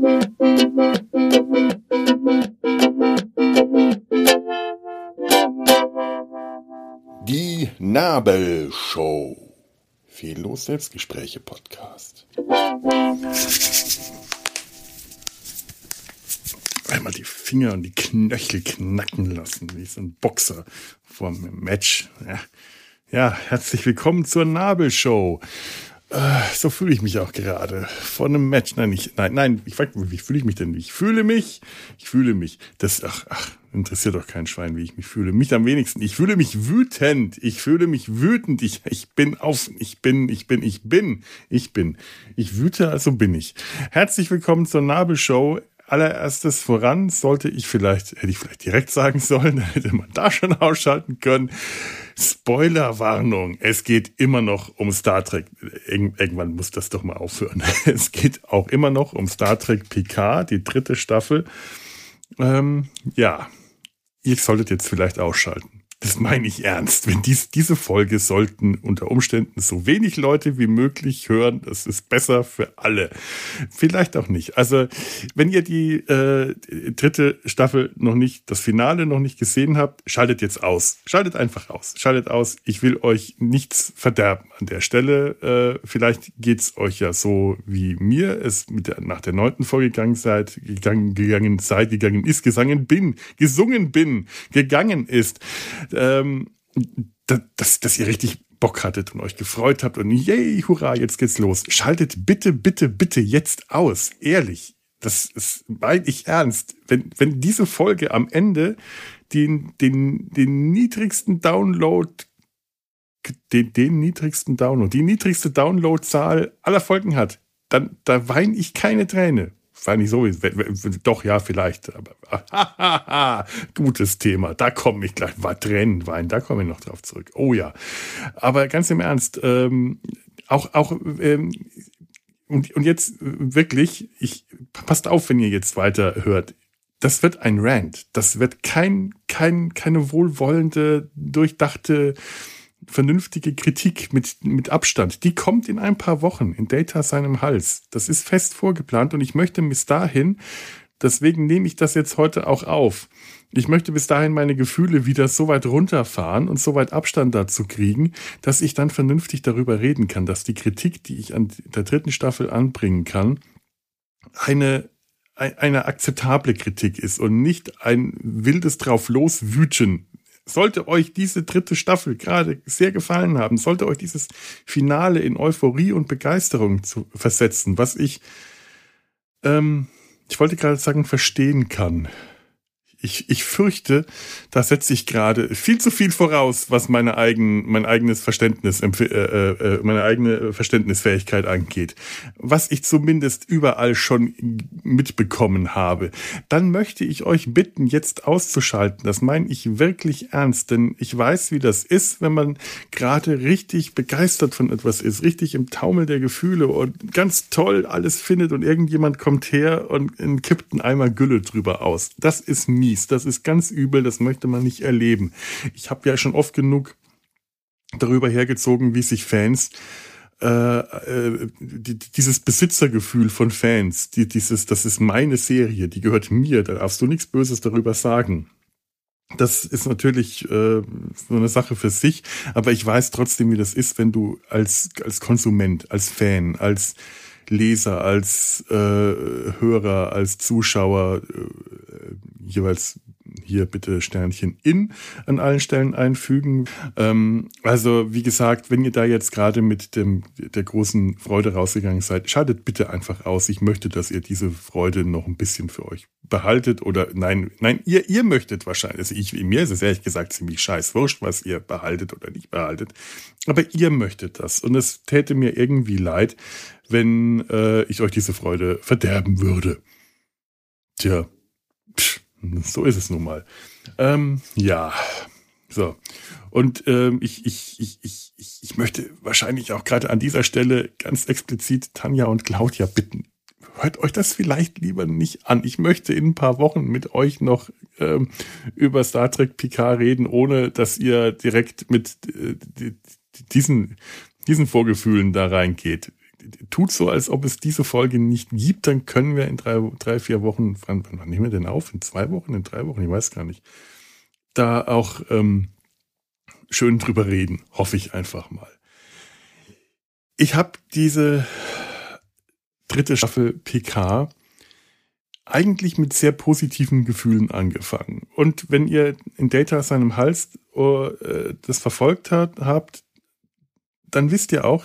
Die Nabelshow. Fehllos Selbstgespräche Podcast. Einmal die Finger und die Knöchel knacken lassen, wie so ein Boxer vor einem Match. Ja, ja herzlich willkommen zur Nabelshow. Äh, so fühle ich mich auch gerade. Vor einem Match. Nein, ich, nein, nein, ich frage wie fühle ich mich denn? Ich fühle mich, ich fühle mich. Das, ach, ach, interessiert doch kein Schwein, wie ich mich fühle. Mich am wenigsten. Ich fühle mich wütend. Ich fühle mich wütend. Ich, ich bin auf, ich bin, ich bin, ich bin, ich bin. Ich wüte, also bin ich. Herzlich willkommen zur Nabelshow allererstes voran sollte ich vielleicht, hätte ich vielleicht direkt sagen sollen, hätte man da schon ausschalten können. Spoilerwarnung, es geht immer noch um Star Trek. irgendwann muss das doch mal aufhören. Es geht auch immer noch um Star Trek Picard, die dritte Staffel. Ähm, ja, ihr solltet jetzt vielleicht ausschalten. Das meine ich ernst. Wenn dies, diese Folge sollten unter Umständen so wenig Leute wie möglich hören, das ist besser für alle. Vielleicht auch nicht. Also, wenn ihr die äh, dritte Staffel noch nicht, das Finale noch nicht gesehen habt, schaltet jetzt aus. Schaltet einfach aus. Schaltet aus. Ich will euch nichts verderben an der Stelle. Äh, vielleicht geht's euch ja so wie mir es mit der, nach der neunten Folge gegangen seid, gegangen, gegangen seid, gegangen ist, gesangen bin, gesungen bin, gegangen ist ähm, dass, dass ihr richtig Bock hattet und euch gefreut habt und yay, hurra, jetzt geht's los. Schaltet bitte, bitte, bitte jetzt aus. Ehrlich. Das ist, meine ich ernst. Wenn, wenn diese Folge am Ende den, den, den niedrigsten Download, den, den niedrigsten Download, die niedrigste Downloadzahl aller Folgen hat, dann, da weine ich keine Träne nicht so, doch, ja, vielleicht, aber gutes Thema. Da komme ich gleich, war Tränenwein, da komme ich noch drauf zurück. Oh ja. Aber ganz im Ernst, ähm, auch, auch, ähm, und, und jetzt wirklich, ich, passt auf, wenn ihr jetzt weiter hört. Das wird ein Rant. Das wird kein, kein, keine wohlwollende, durchdachte, vernünftige Kritik mit, mit Abstand, die kommt in ein paar Wochen in Data seinem Hals. Das ist fest vorgeplant und ich möchte bis dahin, deswegen nehme ich das jetzt heute auch auf. Ich möchte bis dahin meine Gefühle wieder so weit runterfahren und so weit Abstand dazu kriegen, dass ich dann vernünftig darüber reden kann, dass die Kritik, die ich an der dritten Staffel anbringen kann, eine eine akzeptable Kritik ist und nicht ein wildes drauf loswüten sollte euch diese dritte Staffel gerade sehr gefallen haben, sollte euch dieses Finale in Euphorie und Begeisterung zu versetzen, was ich, ähm, ich wollte gerade sagen, verstehen kann ich, ich fürchte, da setze ich gerade viel zu viel voraus, was meine eigen, mein eigenes Verständnis, äh, äh, äh, meine eigene Verständnisfähigkeit angeht. Was ich zumindest überall schon mitbekommen habe. Dann möchte ich euch bitten, jetzt auszuschalten. Das meine ich wirklich ernst, denn ich weiß, wie das ist, wenn man gerade richtig begeistert von etwas ist, richtig im Taumel der Gefühle und ganz toll alles findet und irgendjemand kommt her und kippt einen Eimer Gülle drüber aus. Das ist mir mies. Das ist ganz übel, das möchte man nicht erleben. Ich habe ja schon oft genug darüber hergezogen, wie sich Fans äh, äh, die, dieses Besitzergefühl von Fans, die, dieses, das ist meine Serie, die gehört mir, da darfst du nichts Böses darüber sagen. Das ist natürlich äh, so eine Sache für sich, aber ich weiß trotzdem, wie das ist, wenn du als, als Konsument, als Fan, als Leser, als äh, Hörer, als Zuschauer äh, jeweils hier bitte Sternchen in an allen Stellen einfügen. Ähm, also wie gesagt, wenn ihr da jetzt gerade mit dem der großen Freude rausgegangen seid, schaltet bitte einfach aus. Ich möchte, dass ihr diese Freude noch ein bisschen für euch behaltet oder nein, nein, ihr ihr möchtet wahrscheinlich. Also ich mir ist es ehrlich gesagt ziemlich scheiß wurscht, was ihr behaltet oder nicht behaltet, aber ihr möchtet das und es täte mir irgendwie leid, wenn äh, ich euch diese Freude verderben würde. Tja, psch, so ist es nun mal. Ähm, ja, so. Und ähm, ich, ich, ich, ich, ich, ich möchte wahrscheinlich auch gerade an dieser Stelle ganz explizit Tanja und Claudia bitten. Hört euch das vielleicht lieber nicht an. Ich möchte in ein paar Wochen mit euch noch ähm, über Star Trek Picard reden, ohne dass ihr direkt mit äh, diesen, diesen Vorgefühlen da reingeht tut so, als ob es diese Folge nicht gibt, dann können wir in drei, drei vier Wochen, wann, wann nehmen wir denn auf? In zwei Wochen, in drei Wochen, ich weiß gar nicht. Da auch ähm, schön drüber reden, hoffe ich einfach mal. Ich habe diese dritte Staffel PK eigentlich mit sehr positiven Gefühlen angefangen. Und wenn ihr in Data seinem Hals äh, das verfolgt hat, habt, dann wisst ihr auch,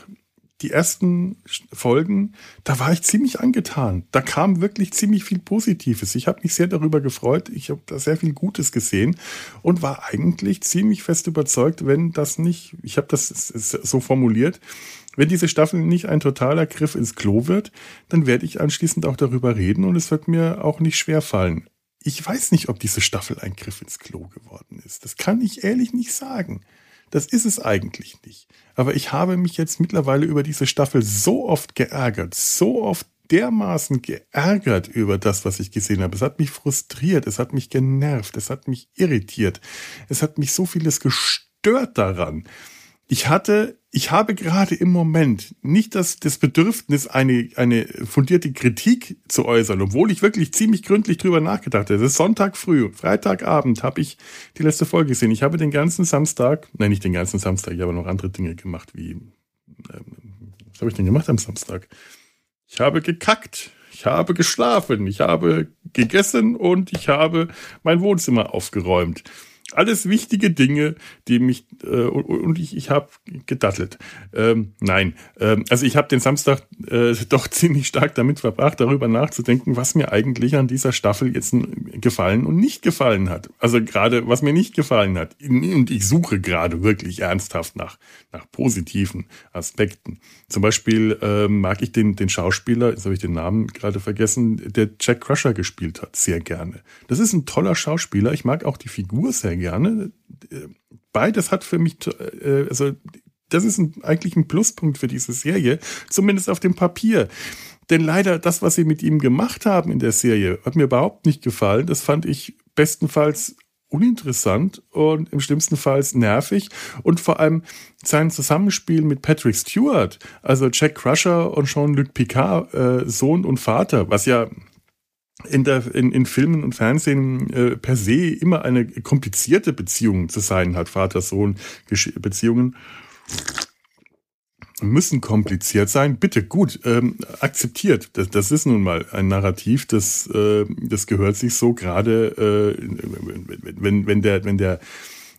die ersten Folgen, da war ich ziemlich angetan. Da kam wirklich ziemlich viel Positives. Ich habe mich sehr darüber gefreut. Ich habe da sehr viel Gutes gesehen und war eigentlich ziemlich fest überzeugt, wenn das nicht, ich habe das so formuliert, wenn diese Staffel nicht ein totaler Griff ins Klo wird, dann werde ich anschließend auch darüber reden und es wird mir auch nicht schwer fallen. Ich weiß nicht, ob diese Staffel ein Griff ins Klo geworden ist. Das kann ich ehrlich nicht sagen. Das ist es eigentlich nicht. Aber ich habe mich jetzt mittlerweile über diese Staffel so oft geärgert, so oft dermaßen geärgert über das, was ich gesehen habe. Es hat mich frustriert, es hat mich genervt, es hat mich irritiert, es hat mich so vieles gestört daran, ich hatte, ich habe gerade im Moment nicht das, das Bedürfnis, eine, eine fundierte Kritik zu äußern, obwohl ich wirklich ziemlich gründlich drüber nachgedacht habe. Es ist Sonntag früh, Freitagabend habe ich die letzte Folge gesehen. Ich habe den ganzen Samstag, nein, nicht den ganzen Samstag, ich habe noch andere Dinge gemacht, wie, ähm, was habe ich denn gemacht am Samstag? Ich habe gekackt. Ich habe geschlafen, ich habe gegessen und ich habe mein Wohnzimmer aufgeräumt alles wichtige Dinge, die mich äh, und ich, ich habe gedattelt. Ähm, nein, ähm, also ich habe den Samstag äh, doch ziemlich stark damit verbracht, darüber nachzudenken, was mir eigentlich an dieser Staffel jetzt gefallen und nicht gefallen hat. Also gerade was mir nicht gefallen hat. Und ich suche gerade wirklich ernsthaft nach nach positiven Aspekten. Zum Beispiel äh, mag ich den den Schauspieler, jetzt habe ich den Namen gerade vergessen, der Jack Crusher gespielt hat, sehr gerne. Das ist ein toller Schauspieler. Ich mag auch die Figur sehr gerne gerne. Beides hat für mich, äh, also das ist ein, eigentlich ein Pluspunkt für diese Serie, zumindest auf dem Papier. Denn leider das, was sie mit ihm gemacht haben in der Serie, hat mir überhaupt nicht gefallen. Das fand ich bestenfalls uninteressant und im schlimmsten Fall nervig und vor allem sein Zusammenspiel mit Patrick Stewart, also Jack Crusher und Jean-Luc Picard, äh, Sohn und Vater, was ja in, der, in, in Filmen und Fernsehen äh, per se immer eine komplizierte Beziehung zu sein hat, Vater-Sohn-Beziehungen müssen kompliziert sein. Bitte gut, ähm, akzeptiert. Das, das ist nun mal ein Narrativ, das, äh, das gehört sich so gerade, äh, wenn, wenn der, wenn der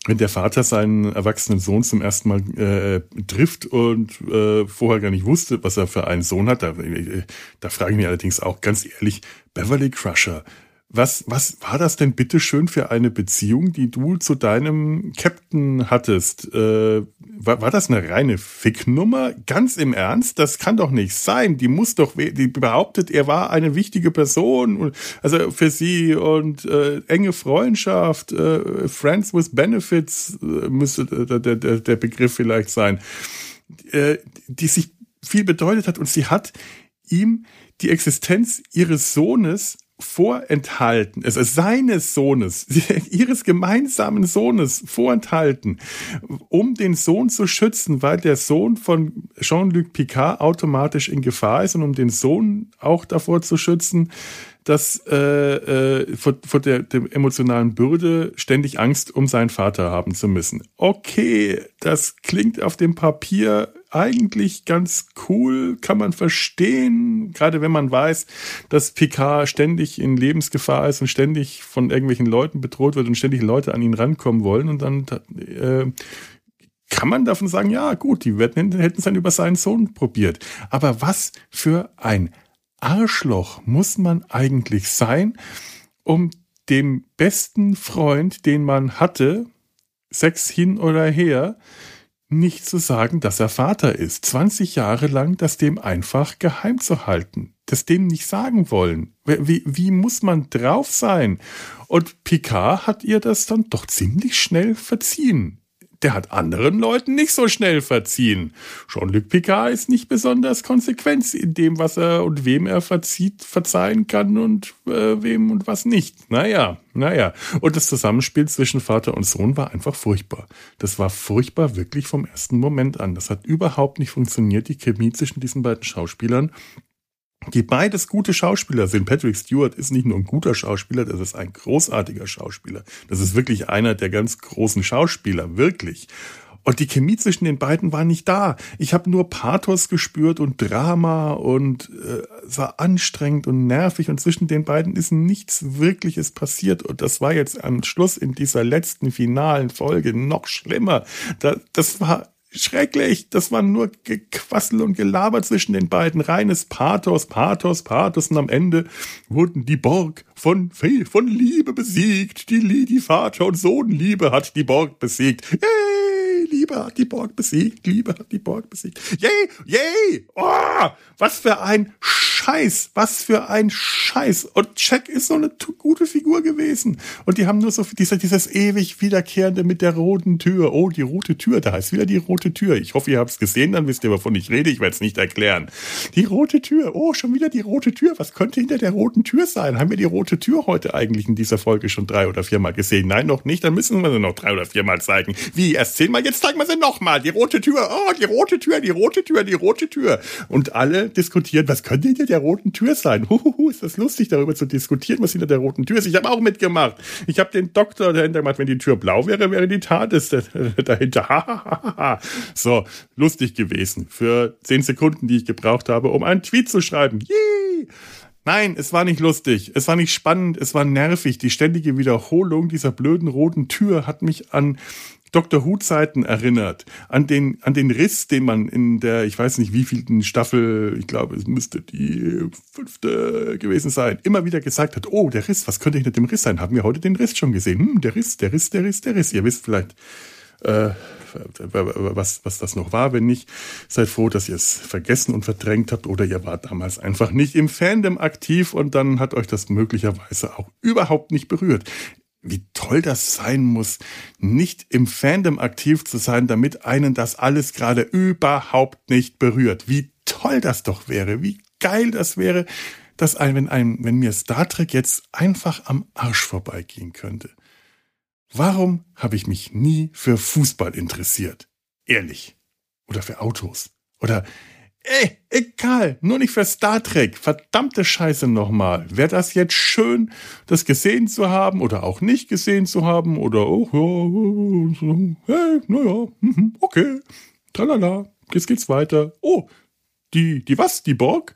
wenn der Vater seinen erwachsenen Sohn zum ersten Mal äh, trifft und äh, vorher gar nicht wusste, was er für einen Sohn hat, da, äh, da frage ich mich allerdings auch ganz ehrlich, Beverly Crusher, was, was war das denn bitte schön für eine Beziehung, die du zu deinem Captain hattest? Äh, war, war das eine reine Ficknummer? Ganz im Ernst? Das kann doch nicht sein. Die muss doch, die behauptet, er war eine wichtige Person, also für sie und äh, enge Freundschaft, äh, Friends with Benefits äh, müsste der, der, der Begriff vielleicht sein, äh, die sich viel bedeutet hat und sie hat ihm die Existenz ihres Sohnes vorenthalten, also seines Sohnes, ihres gemeinsamen Sohnes vorenthalten, um den Sohn zu schützen, weil der Sohn von Jean-Luc Picard automatisch in Gefahr ist und um den Sohn auch davor zu schützen, dass äh, äh, vor, vor der, der emotionalen Bürde ständig Angst um seinen Vater haben zu müssen. Okay, das klingt auf dem Papier eigentlich ganz cool, kann man verstehen, gerade wenn man weiß, dass Picard ständig in Lebensgefahr ist und ständig von irgendwelchen Leuten bedroht wird und ständig Leute an ihn rankommen wollen und dann äh, kann man davon sagen, ja gut, die hätten es dann über seinen Sohn probiert. Aber was für ein Arschloch muss man eigentlich sein, um dem besten Freund, den man hatte, Sex hin oder her, nicht zu sagen, dass er Vater ist. 20 Jahre lang das dem einfach geheim zu halten. Das dem nicht sagen wollen. Wie, wie muss man drauf sein? Und Picard hat ihr das dann doch ziemlich schnell verziehen. Der hat anderen Leuten nicht so schnell verziehen. Jean-Luc Picard ist nicht besonders konsequent in dem, was er und wem er verzieht, verzeihen kann und äh, wem und was nicht. Naja, naja. Und das Zusammenspiel zwischen Vater und Sohn war einfach furchtbar. Das war furchtbar wirklich vom ersten Moment an. Das hat überhaupt nicht funktioniert, die Chemie zwischen diesen beiden Schauspielern die beides gute Schauspieler sind. Patrick Stewart ist nicht nur ein guter Schauspieler, das ist ein großartiger Schauspieler. Das ist wirklich einer der ganz großen Schauspieler, wirklich. Und die Chemie zwischen den beiden war nicht da. Ich habe nur Pathos gespürt und Drama und äh, es war anstrengend und nervig und zwischen den beiden ist nichts Wirkliches passiert. Und das war jetzt am Schluss in dieser letzten finalen Folge noch schlimmer. Da, das war schrecklich. Das war nur Gequassel und Gelaber zwischen den beiden. Reines Pathos, Pathos, Pathos. Und am Ende wurden die Borg von, von Liebe besiegt. Die, die Vater- und Sohnliebe hat die Borg besiegt. Yay! Liebe hat die Borg besiegt. Liebe hat die Borg besiegt. Yay! Yay! Oh, was für ein Scheiß, was für ein Scheiß. Und Jack ist so eine gute Figur gewesen. Und die haben nur so dieser, dieses ewig wiederkehrende mit der roten Tür. Oh, die rote Tür, da ist wieder die rote Tür. Ich hoffe, ihr habt es gesehen, dann wisst ihr, wovon ich rede. Ich werde es nicht erklären. Die rote Tür. Oh, schon wieder die rote Tür. Was könnte hinter der roten Tür sein? Haben wir die rote Tür heute eigentlich in dieser Folge schon drei oder viermal gesehen? Nein, noch nicht. Dann müssen wir sie noch drei oder viermal zeigen. Wie? Erst zehnmal? Jetzt zeigen wir sie nochmal. Die rote Tür. Oh, die rote Tür, die rote Tür, die rote Tür. Und alle diskutieren, was könnte hinter der der roten Tür sein. Huhuhu, ist das lustig, darüber zu diskutieren, was hinter der roten Tür ist. Ich habe auch mitgemacht. Ich habe den Doktor dahinter gemacht. Wenn die Tür blau wäre, wäre die Tat dahinter. so, lustig gewesen. Für zehn Sekunden, die ich gebraucht habe, um einen Tweet zu schreiben. Yay! Nein, es war nicht lustig, es war nicht spannend, es war nervig. Die ständige Wiederholung dieser blöden roten Tür hat mich an Dr. Who-Zeiten erinnert, an den, an den Riss, den man in der, ich weiß nicht wievielten Staffel, ich glaube, es müsste die fünfte gewesen sein, immer wieder gesagt hat, oh, der Riss, was könnte hinter dem Riss sein? Haben wir heute den Riss schon gesehen? Hm, der Riss, der Riss, der Riss, der Riss. Ihr wisst vielleicht, äh, was, was das noch war. Wenn nicht, seid froh, dass ihr es vergessen und verdrängt habt oder ihr wart damals einfach nicht im Fandom aktiv und dann hat euch das möglicherweise auch überhaupt nicht berührt wie toll das sein muss, nicht im Fandom aktiv zu sein, damit einen das alles gerade überhaupt nicht berührt. Wie toll das doch wäre, wie geil das wäre, dass ein, wenn, ein, wenn mir Star Trek jetzt einfach am Arsch vorbeigehen könnte. Warum habe ich mich nie für Fußball interessiert? Ehrlich. Oder für Autos. Oder Ey, egal, nur nicht für Star Trek. Verdammte Scheiße nochmal. Wäre das jetzt schön, das gesehen zu haben oder auch nicht gesehen zu haben oder oh, ja, hey, naja, mhm, okay, tralala, jetzt geht's weiter. Oh, die, die was, die Borg?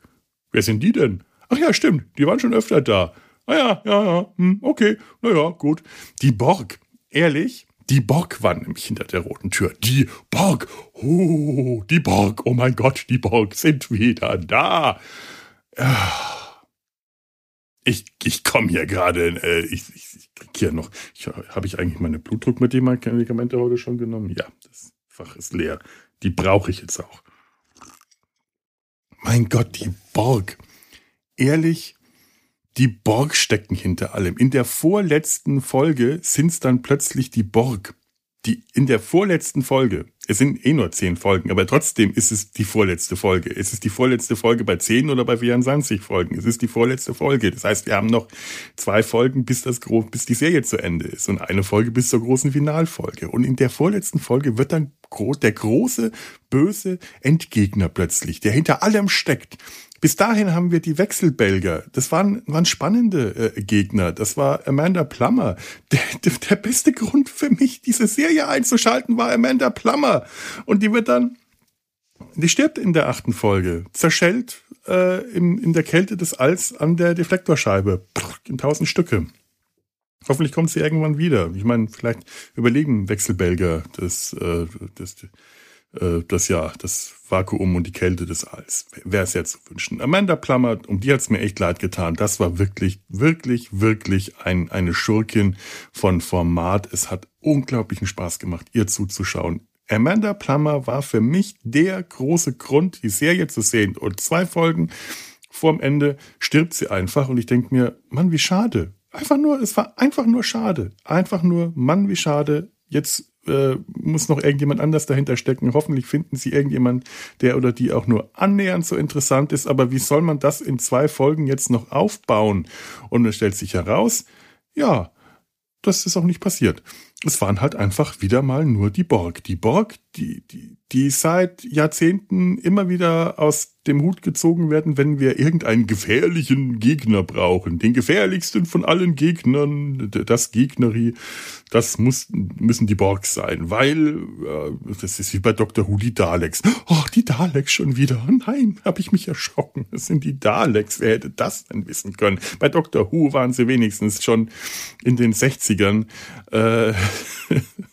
Wer sind die denn? Ach ja, stimmt, die waren schon öfter da. Ah ja, ja, ja, hm, okay, naja, gut. Die Borg, ehrlich, die Borg war nämlich hinter der roten Tür. Die Borg. Oh, die Borg. Oh mein Gott, die Borg sind wieder da. Ich, ich komme hier gerade. Äh, ich, ich, ich krieg hier noch. Habe ich eigentlich meine Blutdruckmedikamente heute schon genommen? Ja, das Fach ist leer. Die brauche ich jetzt auch. Mein Gott, die Borg. Ehrlich, die Borg stecken hinter allem. In der vorletzten Folge sind es dann plötzlich die Borg. Die in der vorletzten Folge, es sind eh nur zehn Folgen, aber trotzdem ist es die vorletzte Folge. Es ist die vorletzte Folge bei zehn oder bei 24 Folgen. Es ist die vorletzte Folge. Das heißt, wir haben noch zwei Folgen, bis das bis die Serie zu Ende ist und eine Folge bis zur großen Finalfolge. Und in der vorletzten Folge wird dann der große böse Endgegner plötzlich, der hinter allem steckt. Bis dahin haben wir die Wechselbelger. Das waren, waren spannende äh, Gegner. Das war Amanda Plummer. Der, der, der beste Grund für mich, diese Serie einzuschalten, war Amanda Plummer. Und die wird dann, die stirbt in der achten Folge, zerschellt äh, in, in der Kälte des Alls an der Deflektorscheibe in tausend Stücke. Hoffentlich kommt sie irgendwann wieder. Ich meine, vielleicht überlegen Wechselbelger das, äh, das, äh, das ja, das Vakuum und die Kälte des Alls. Wäre es jetzt zu wünschen. Amanda Plummer, um die hat es mir echt leid getan. Das war wirklich, wirklich, wirklich ein, eine Schurkin von Format. Es hat unglaublichen Spaß gemacht, ihr zuzuschauen. Amanda Plummer war für mich der große Grund, die Serie zu sehen. Und zwei Folgen vorm Ende stirbt sie einfach. Und ich denke mir, Mann, wie schade. Einfach nur, es war einfach nur schade. Einfach nur, Mann, wie schade. Jetzt äh, muss noch irgendjemand anders dahinter stecken. Hoffentlich finden sie irgendjemand, der oder die auch nur annähernd so interessant ist. Aber wie soll man das in zwei Folgen jetzt noch aufbauen? Und es stellt sich heraus, ja, das ist auch nicht passiert es waren halt einfach wieder mal nur die Borg. Die Borg, die, die, die seit Jahrzehnten immer wieder aus dem Hut gezogen werden, wenn wir irgendeinen gefährlichen Gegner brauchen. Den gefährlichsten von allen Gegnern, das Gegneri, das muss, müssen die Borgs sein, weil äh, das ist wie bei Dr. Who die Daleks. Oh, die Daleks schon wieder. Nein, habe ich mich erschrocken. Das sind die Daleks. Wer hätte das denn wissen können? Bei Dr. Who waren sie wenigstens schon in den 60ern. Äh,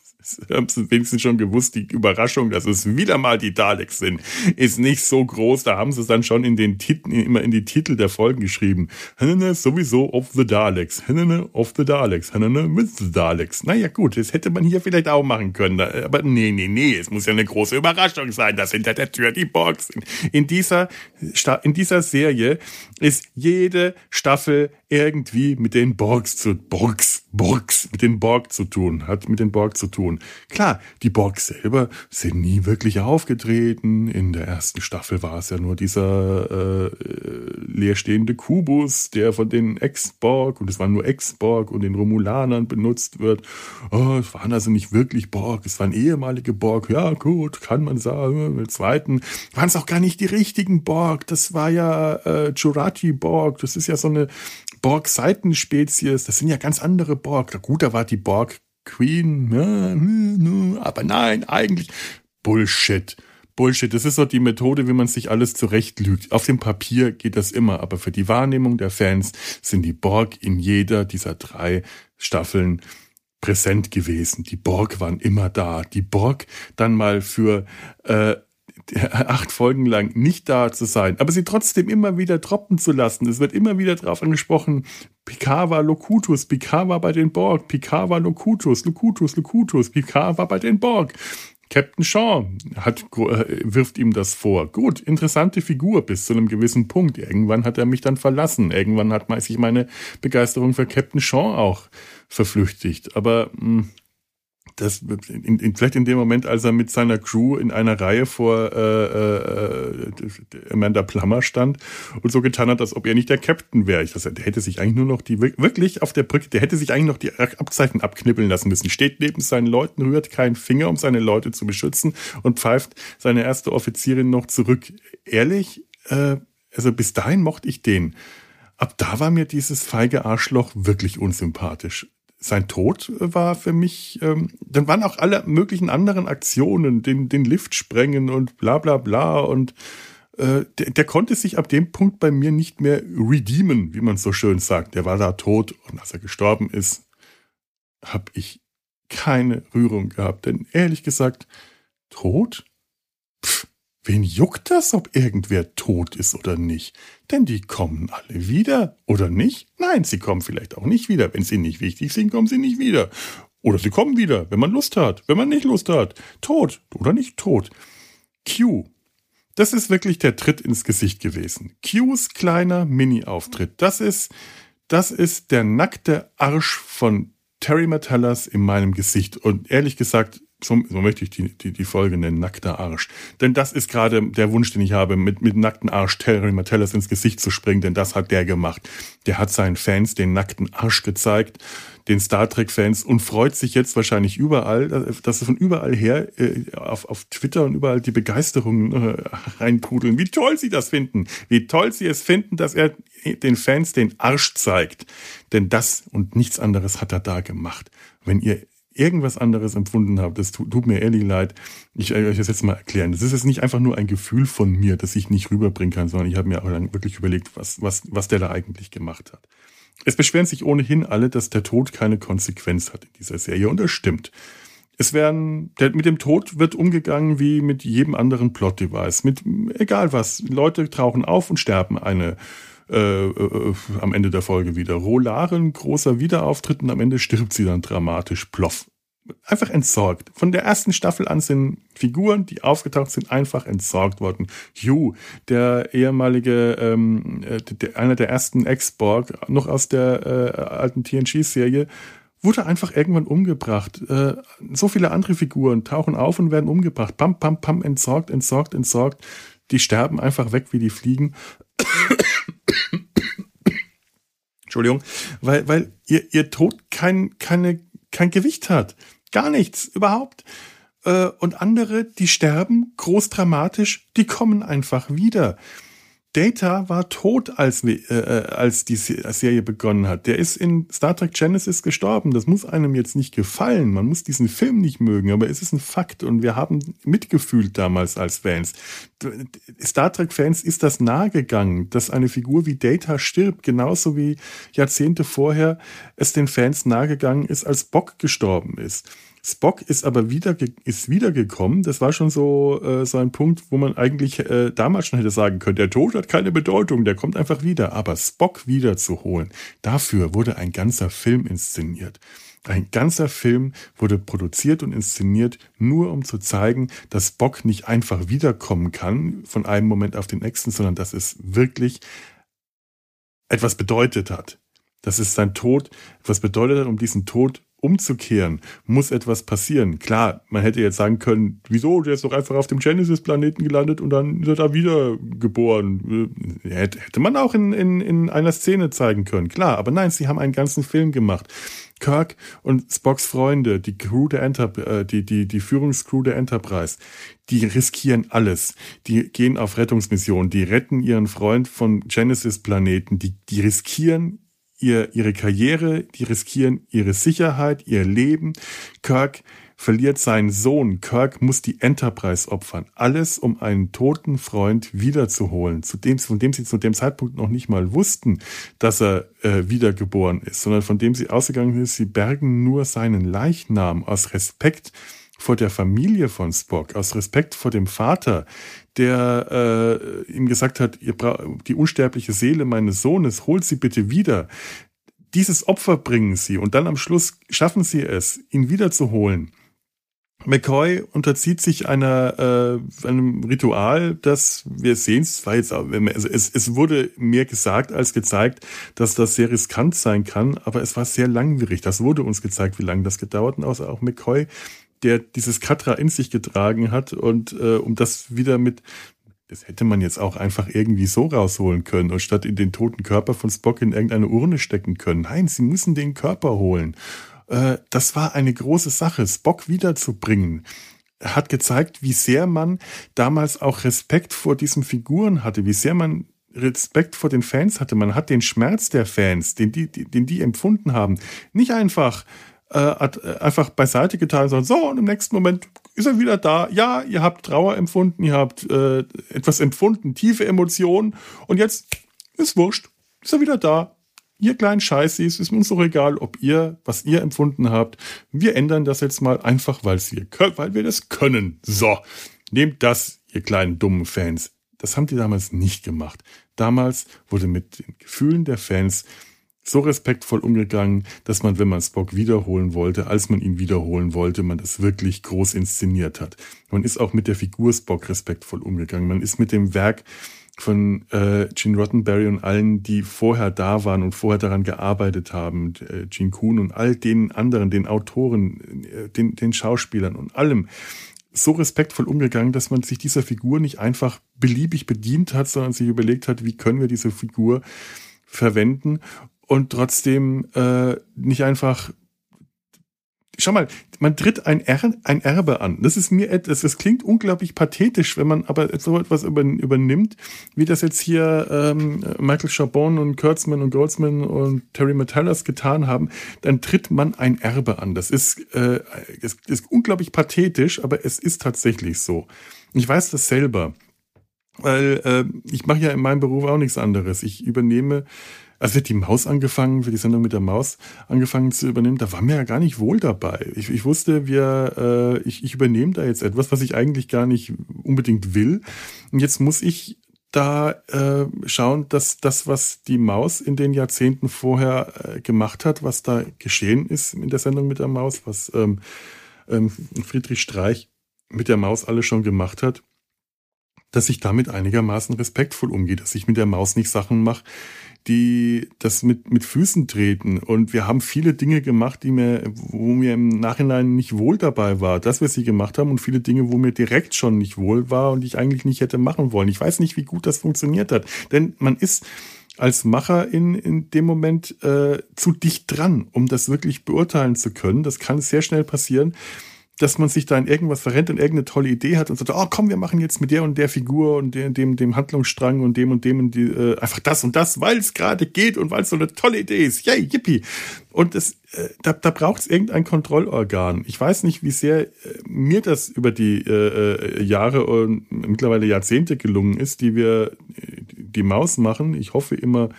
haben sie wenigstens schon gewusst, die Überraschung, dass es wieder mal die Daleks sind, ist nicht so groß. Da haben sie es dann schon in den Titeln, immer in die Titel der Folgen geschrieben. Hanene sowieso of the Daleks. Hanene of the Daleks. Hanene with the Daleks. Naja, gut, das hätte man hier vielleicht auch machen können. Aber nee, nee, nee, es muss ja eine große Überraschung sein, dass hinter der Tür die Borgs sind. In dieser, in dieser Serie ist jede Staffel irgendwie mit den Borgs zu, Borgs, Borgs, mit den Borg zu tun, hat mit den Borg zu tun. Klar, die Borgs selber sind nie wirklich aufgetreten. In der ersten Staffel war es ja nur dieser äh, leerstehende Kubus, der von den Ex-Borg, und es waren nur Ex-Borg und den Romulanern benutzt wird. Oh, es waren also nicht wirklich Borg, es waren ehemalige Borg. Ja, gut, kann man sagen. Im zweiten waren es auch gar nicht die richtigen Borg. Das war ja äh, Jurati-Borg. Das ist ja so eine Borg-Seitenspezies, das sind ja ganz andere Borg. Gut, da war die Borg Queen, aber nein, eigentlich Bullshit. Bullshit. Das ist so die Methode, wie man sich alles zurechtlügt. Auf dem Papier geht das immer, aber für die Wahrnehmung der Fans sind die Borg in jeder dieser drei Staffeln präsent gewesen. Die Borg waren immer da. Die Borg dann mal für äh, acht Folgen lang nicht da zu sein, aber sie trotzdem immer wieder droppen zu lassen. Es wird immer wieder darauf angesprochen, Picard war Locutus, Picard war bei den Borg, Picard war Locutus, Locutus, Locutus, Picard war bei den Borg. Captain Shaw hat, äh, wirft ihm das vor. Gut, interessante Figur bis zu einem gewissen Punkt. Irgendwann hat er mich dann verlassen. Irgendwann hat sich meine Begeisterung für Captain Shaw auch verflüchtigt. Aber mh, hm, das in, in, vielleicht in dem Moment, als er mit seiner Crew in einer Reihe vor äh, äh, Amanda Plummer stand und so getan hat, als ob er nicht der Captain wäre. Ich das, der hätte sich eigentlich nur noch die wirklich auf der Brücke, der hätte sich eigentlich noch die Abzeichen abknippeln lassen müssen. Steht neben seinen Leuten, rührt keinen Finger, um seine Leute zu beschützen und pfeift seine erste Offizierin noch zurück. Ehrlich, äh, also bis dahin mochte ich den. Ab da war mir dieses feige Arschloch wirklich unsympathisch sein Tod war für mich, ähm, dann waren auch alle möglichen anderen Aktionen, den, den Lift sprengen und bla bla bla und äh, der, der konnte sich ab dem Punkt bei mir nicht mehr redeemen, wie man so schön sagt. Der war da tot und als er gestorben ist, habe ich keine Rührung gehabt. Denn ehrlich gesagt, tot? Pff, Wen juckt das, ob irgendwer tot ist oder nicht? Denn die kommen alle wieder, oder nicht? Nein, sie kommen vielleicht auch nicht wieder. Wenn sie nicht wichtig sind, kommen sie nicht wieder. Oder sie kommen wieder, wenn man Lust hat, wenn man nicht Lust hat. Tot oder nicht tot. Q. Das ist wirklich der Tritt ins Gesicht gewesen. Qs kleiner Mini-Auftritt. Das ist, das ist der nackte Arsch von Terry Metallas in meinem Gesicht. Und ehrlich gesagt, so, so möchte ich die, die, die Folge nennen, nackter Arsch. Denn das ist gerade der Wunsch, den ich habe, mit, mit nackten Arsch Terry Martellus ins Gesicht zu springen, denn das hat der gemacht. Der hat seinen Fans den nackten Arsch gezeigt, den Star Trek-Fans und freut sich jetzt wahrscheinlich überall, dass von überall her äh, auf, auf Twitter und überall die Begeisterung äh, reinpudeln, wie toll sie das finden, wie toll sie es finden, dass er den Fans den Arsch zeigt. Denn das und nichts anderes hat er da gemacht. Wenn ihr irgendwas anderes empfunden habe, das tut, tut mir ehrlich leid. Ich werde euch das jetzt mal erklären. Das ist jetzt nicht einfach nur ein Gefühl von mir, das ich nicht rüberbringen kann, sondern ich habe mir auch dann wirklich überlegt, was, was, was der da eigentlich gemacht hat. Es beschweren sich ohnehin alle, dass der Tod keine Konsequenz hat in dieser Serie und das stimmt. Es werden, der, mit dem Tod wird umgegangen wie mit jedem anderen Plot-Device. Mit egal was. Leute tauchen auf und sterben eine äh, äh, am Ende der Folge wieder. Rolaren, großer Wiederauftritt und am Ende stirbt sie dann dramatisch ploff. Einfach entsorgt. Von der ersten Staffel an sind Figuren, die aufgetaucht sind, einfach entsorgt worden. Hugh, der ehemalige, ähm, äh, der, einer der ersten Ex-Borg, noch aus der äh, alten TNG-Serie, wurde einfach irgendwann umgebracht. Äh, so viele andere Figuren tauchen auf und werden umgebracht. Pam, pam, pam, entsorgt, entsorgt, entsorgt. Die sterben einfach weg, wie die fliegen. Entschuldigung, weil, weil ihr, ihr Tod kein, keine, kein Gewicht hat. Gar nichts, überhaupt. Äh, und andere, die sterben, groß dramatisch, die kommen einfach wieder. Data war tot, als, äh, äh, als die Serie begonnen hat. Der ist in Star Trek Genesis gestorben. Das muss einem jetzt nicht gefallen. Man muss diesen Film nicht mögen, aber es ist ein Fakt und wir haben mitgefühlt damals als Fans. Star Trek-Fans ist das nahegegangen, dass eine Figur wie Data stirbt, genauso wie Jahrzehnte vorher es den Fans nahegegangen ist, als Bock gestorben ist. Spock ist aber wieder ist wiedergekommen. Das war schon so äh, so ein Punkt, wo man eigentlich äh, damals schon hätte sagen können, der Tod hat keine Bedeutung, der kommt einfach wieder. Aber Spock wiederzuholen, dafür wurde ein ganzer Film inszeniert. Ein ganzer Film wurde produziert und inszeniert, nur um zu zeigen, dass Spock nicht einfach wiederkommen kann von einem Moment auf den nächsten, sondern dass es wirklich etwas bedeutet hat. Dass es sein Tod etwas bedeutet hat, um diesen Tod umzukehren, muss etwas passieren. Klar, man hätte jetzt sagen können, wieso, der ist doch einfach auf dem Genesis-Planeten gelandet und dann ist er da wieder geboren. Äh, hätte man auch in, in, in einer Szene zeigen können, klar. Aber nein, sie haben einen ganzen Film gemacht. Kirk und Spocks Freunde, die Crew der Enterprise, äh, die, die, die Führungscrew der Enterprise, die riskieren alles. Die gehen auf Rettungsmissionen, die retten ihren Freund von Genesis-Planeten, die, die riskieren ihr, ihre Karriere, die riskieren ihre Sicherheit, ihr Leben. Kirk verliert seinen Sohn. Kirk muss die Enterprise opfern. Alles, um einen toten Freund wiederzuholen, zu dem, von dem sie zu dem Zeitpunkt noch nicht mal wussten, dass er äh, wiedergeboren ist, sondern von dem sie ausgegangen ist, sie bergen nur seinen Leichnam aus Respekt vor der Familie von Spock, aus Respekt vor dem Vater, der äh, ihm gesagt hat, ihr die unsterbliche Seele meines Sohnes, holt sie bitte wieder. Dieses Opfer bringen sie und dann am Schluss schaffen sie es, ihn wiederzuholen. McCoy unterzieht sich einer, äh, einem Ritual, das wir sehen, es war jetzt, also es, es wurde mehr gesagt als gezeigt, dass das sehr riskant sein kann, aber es war sehr langwierig. Das wurde uns gezeigt, wie lange das gedauert und außer auch McCoy der dieses Katra in sich getragen hat und äh, um das wieder mit das hätte man jetzt auch einfach irgendwie so rausholen können und statt in den toten Körper von Spock in irgendeine Urne stecken können. Nein, sie müssen den Körper holen. Äh, das war eine große Sache, Spock wiederzubringen. Hat gezeigt, wie sehr man damals auch Respekt vor diesen Figuren hatte, wie sehr man Respekt vor den Fans hatte. Man hat den Schmerz der Fans, den die, den die empfunden haben, nicht einfach äh, äh, einfach beiseite getan, sondern so, und im nächsten Moment ist er wieder da. Ja, ihr habt Trauer empfunden, ihr habt äh, etwas empfunden, tiefe Emotionen und jetzt ist wurscht, ist er wieder da. Ihr kleinen Scheißis, ist uns doch egal, ob ihr, was ihr empfunden habt. Wir ändern das jetzt mal einfach, weil wir, weil wir das können. So, nehmt das, ihr kleinen dummen Fans. Das haben die damals nicht gemacht. Damals wurde mit den Gefühlen der Fans so respektvoll umgegangen, dass man, wenn man Spock wiederholen wollte, als man ihn wiederholen wollte, man das wirklich groß inszeniert hat. Man ist auch mit der Figur Spock respektvoll umgegangen. Man ist mit dem Werk von äh, Gene Roddenberry und allen, die vorher da waren und vorher daran gearbeitet haben, äh, Gene Kuhn und all den anderen, den Autoren, äh, den, den Schauspielern und allem, so respektvoll umgegangen, dass man sich dieser Figur nicht einfach beliebig bedient hat, sondern sich überlegt hat, wie können wir diese Figur verwenden und trotzdem äh, nicht einfach. Schau mal, man tritt ein, er ein Erbe an. Das ist mir etwas, das klingt unglaublich pathetisch, wenn man aber so etwas übernimmt, wie das jetzt hier ähm, Michael Chabon und Kurtzman und Goldsman und Terry Metallas getan haben, dann tritt man ein Erbe an. Das ist, äh, das ist unglaublich pathetisch, aber es ist tatsächlich so. Ich weiß das selber, weil äh, ich mache ja in meinem Beruf auch nichts anderes. Ich übernehme als wir die Maus angefangen, für die Sendung mit der Maus angefangen zu übernehmen, da war mir ja gar nicht wohl dabei. Ich, ich wusste, wir, äh, ich, ich übernehme da jetzt etwas, was ich eigentlich gar nicht unbedingt will. Und jetzt muss ich da äh, schauen, dass das, was die Maus in den Jahrzehnten vorher äh, gemacht hat, was da geschehen ist in der Sendung mit der Maus, was ähm, ähm, Friedrich Streich mit der Maus alles schon gemacht hat, dass ich damit einigermaßen respektvoll umgehe, dass ich mit der Maus nicht Sachen mache, die das mit, mit Füßen treten. Und wir haben viele Dinge gemacht, die mir, wo mir im Nachhinein nicht wohl dabei war, dass wir sie gemacht haben und viele Dinge, wo mir direkt schon nicht wohl war und ich eigentlich nicht hätte machen wollen. Ich weiß nicht, wie gut das funktioniert hat. Denn man ist als Macher in, in dem Moment äh, zu dicht dran, um das wirklich beurteilen zu können. Das kann sehr schnell passieren, dass man sich da in irgendwas verrennt und irgendeine tolle Idee hat und sagt, oh komm, wir machen jetzt mit der und der Figur und dem, dem, dem Handlungsstrang und dem und dem und die, äh, einfach das und das, weil es gerade geht und weil es so eine tolle Idee ist. Yay, yippie. Und das, äh, da, da braucht es irgendein Kontrollorgan. Ich weiß nicht, wie sehr äh, mir das über die äh, äh, Jahre und mittlerweile Jahrzehnte gelungen ist, die wir die Maus machen. Ich hoffe immer,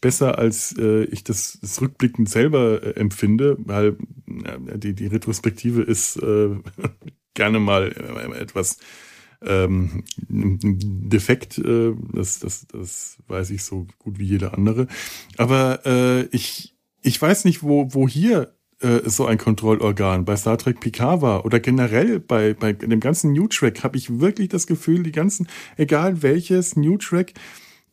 besser, als äh, ich das, das rückblickend selber äh, empfinde, weil äh, die, die Retrospektive ist äh, gerne mal äh, etwas ähm, defekt, äh, das, das, das weiß ich so gut wie jeder andere. Aber äh, ich, ich weiß nicht, wo, wo hier äh, so ein Kontrollorgan bei Star Trek Picard war oder generell bei, bei dem ganzen New Track habe ich wirklich das Gefühl, die ganzen, egal welches New Track,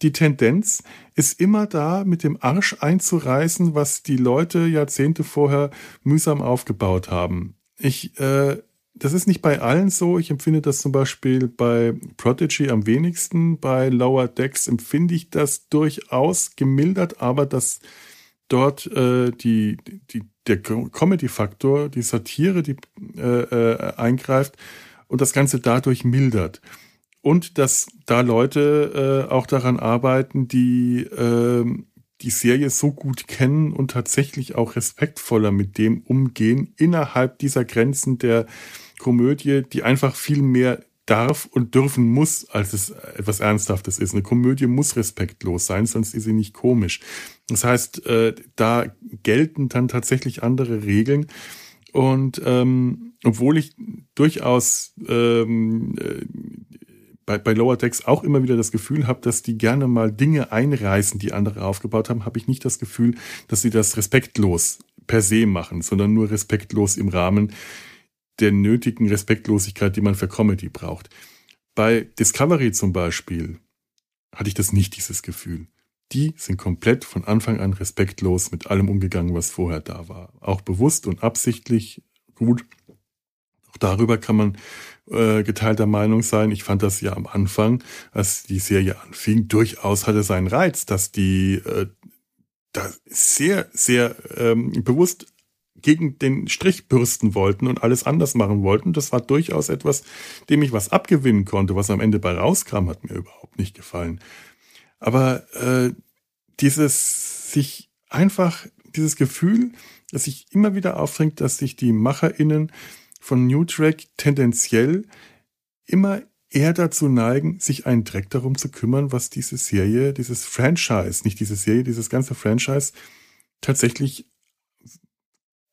die Tendenz ist immer da, mit dem Arsch einzureißen, was die Leute Jahrzehnte vorher mühsam aufgebaut haben. Ich, äh, das ist nicht bei allen so. Ich empfinde das zum Beispiel bei Prodigy am wenigsten. Bei Lower Decks empfinde ich das durchaus gemildert, aber dass dort äh, die, die, der Comedy-Faktor, die Satire, die äh, äh, eingreift und das Ganze dadurch mildert und dass da Leute äh, auch daran arbeiten, die äh, die Serie so gut kennen und tatsächlich auch respektvoller mit dem umgehen innerhalb dieser Grenzen der Komödie, die einfach viel mehr darf und dürfen muss, als es etwas Ernsthaftes ist. Eine Komödie muss respektlos sein, sonst ist sie nicht komisch. Das heißt, äh, da gelten dann tatsächlich andere Regeln. Und ähm, obwohl ich durchaus ähm, äh, bei, bei Lower Decks auch immer wieder das Gefühl habe, dass die gerne mal Dinge einreißen, die andere aufgebaut haben, habe ich nicht das Gefühl, dass sie das respektlos per se machen, sondern nur respektlos im Rahmen der nötigen Respektlosigkeit, die man für Comedy braucht. Bei Discovery zum Beispiel hatte ich das nicht, dieses Gefühl. Die sind komplett von Anfang an respektlos mit allem umgegangen, was vorher da war. Auch bewusst und absichtlich gut. Auch darüber kann man äh, geteilter Meinung sein. Ich fand das ja am Anfang, als die Serie anfing, durchaus hatte seinen Reiz, dass die äh, da sehr, sehr ähm, bewusst gegen den Strich bürsten wollten und alles anders machen wollten. Das war durchaus etwas, dem ich was abgewinnen konnte. Was am Ende bei rauskam, hat mir überhaupt nicht gefallen. Aber äh, dieses sich einfach, dieses Gefühl, dass sich immer wieder aufdrängt, dass sich die MacherInnen von New Track tendenziell immer eher dazu neigen, sich einen Dreck darum zu kümmern, was diese Serie, dieses Franchise, nicht diese Serie, dieses ganze Franchise tatsächlich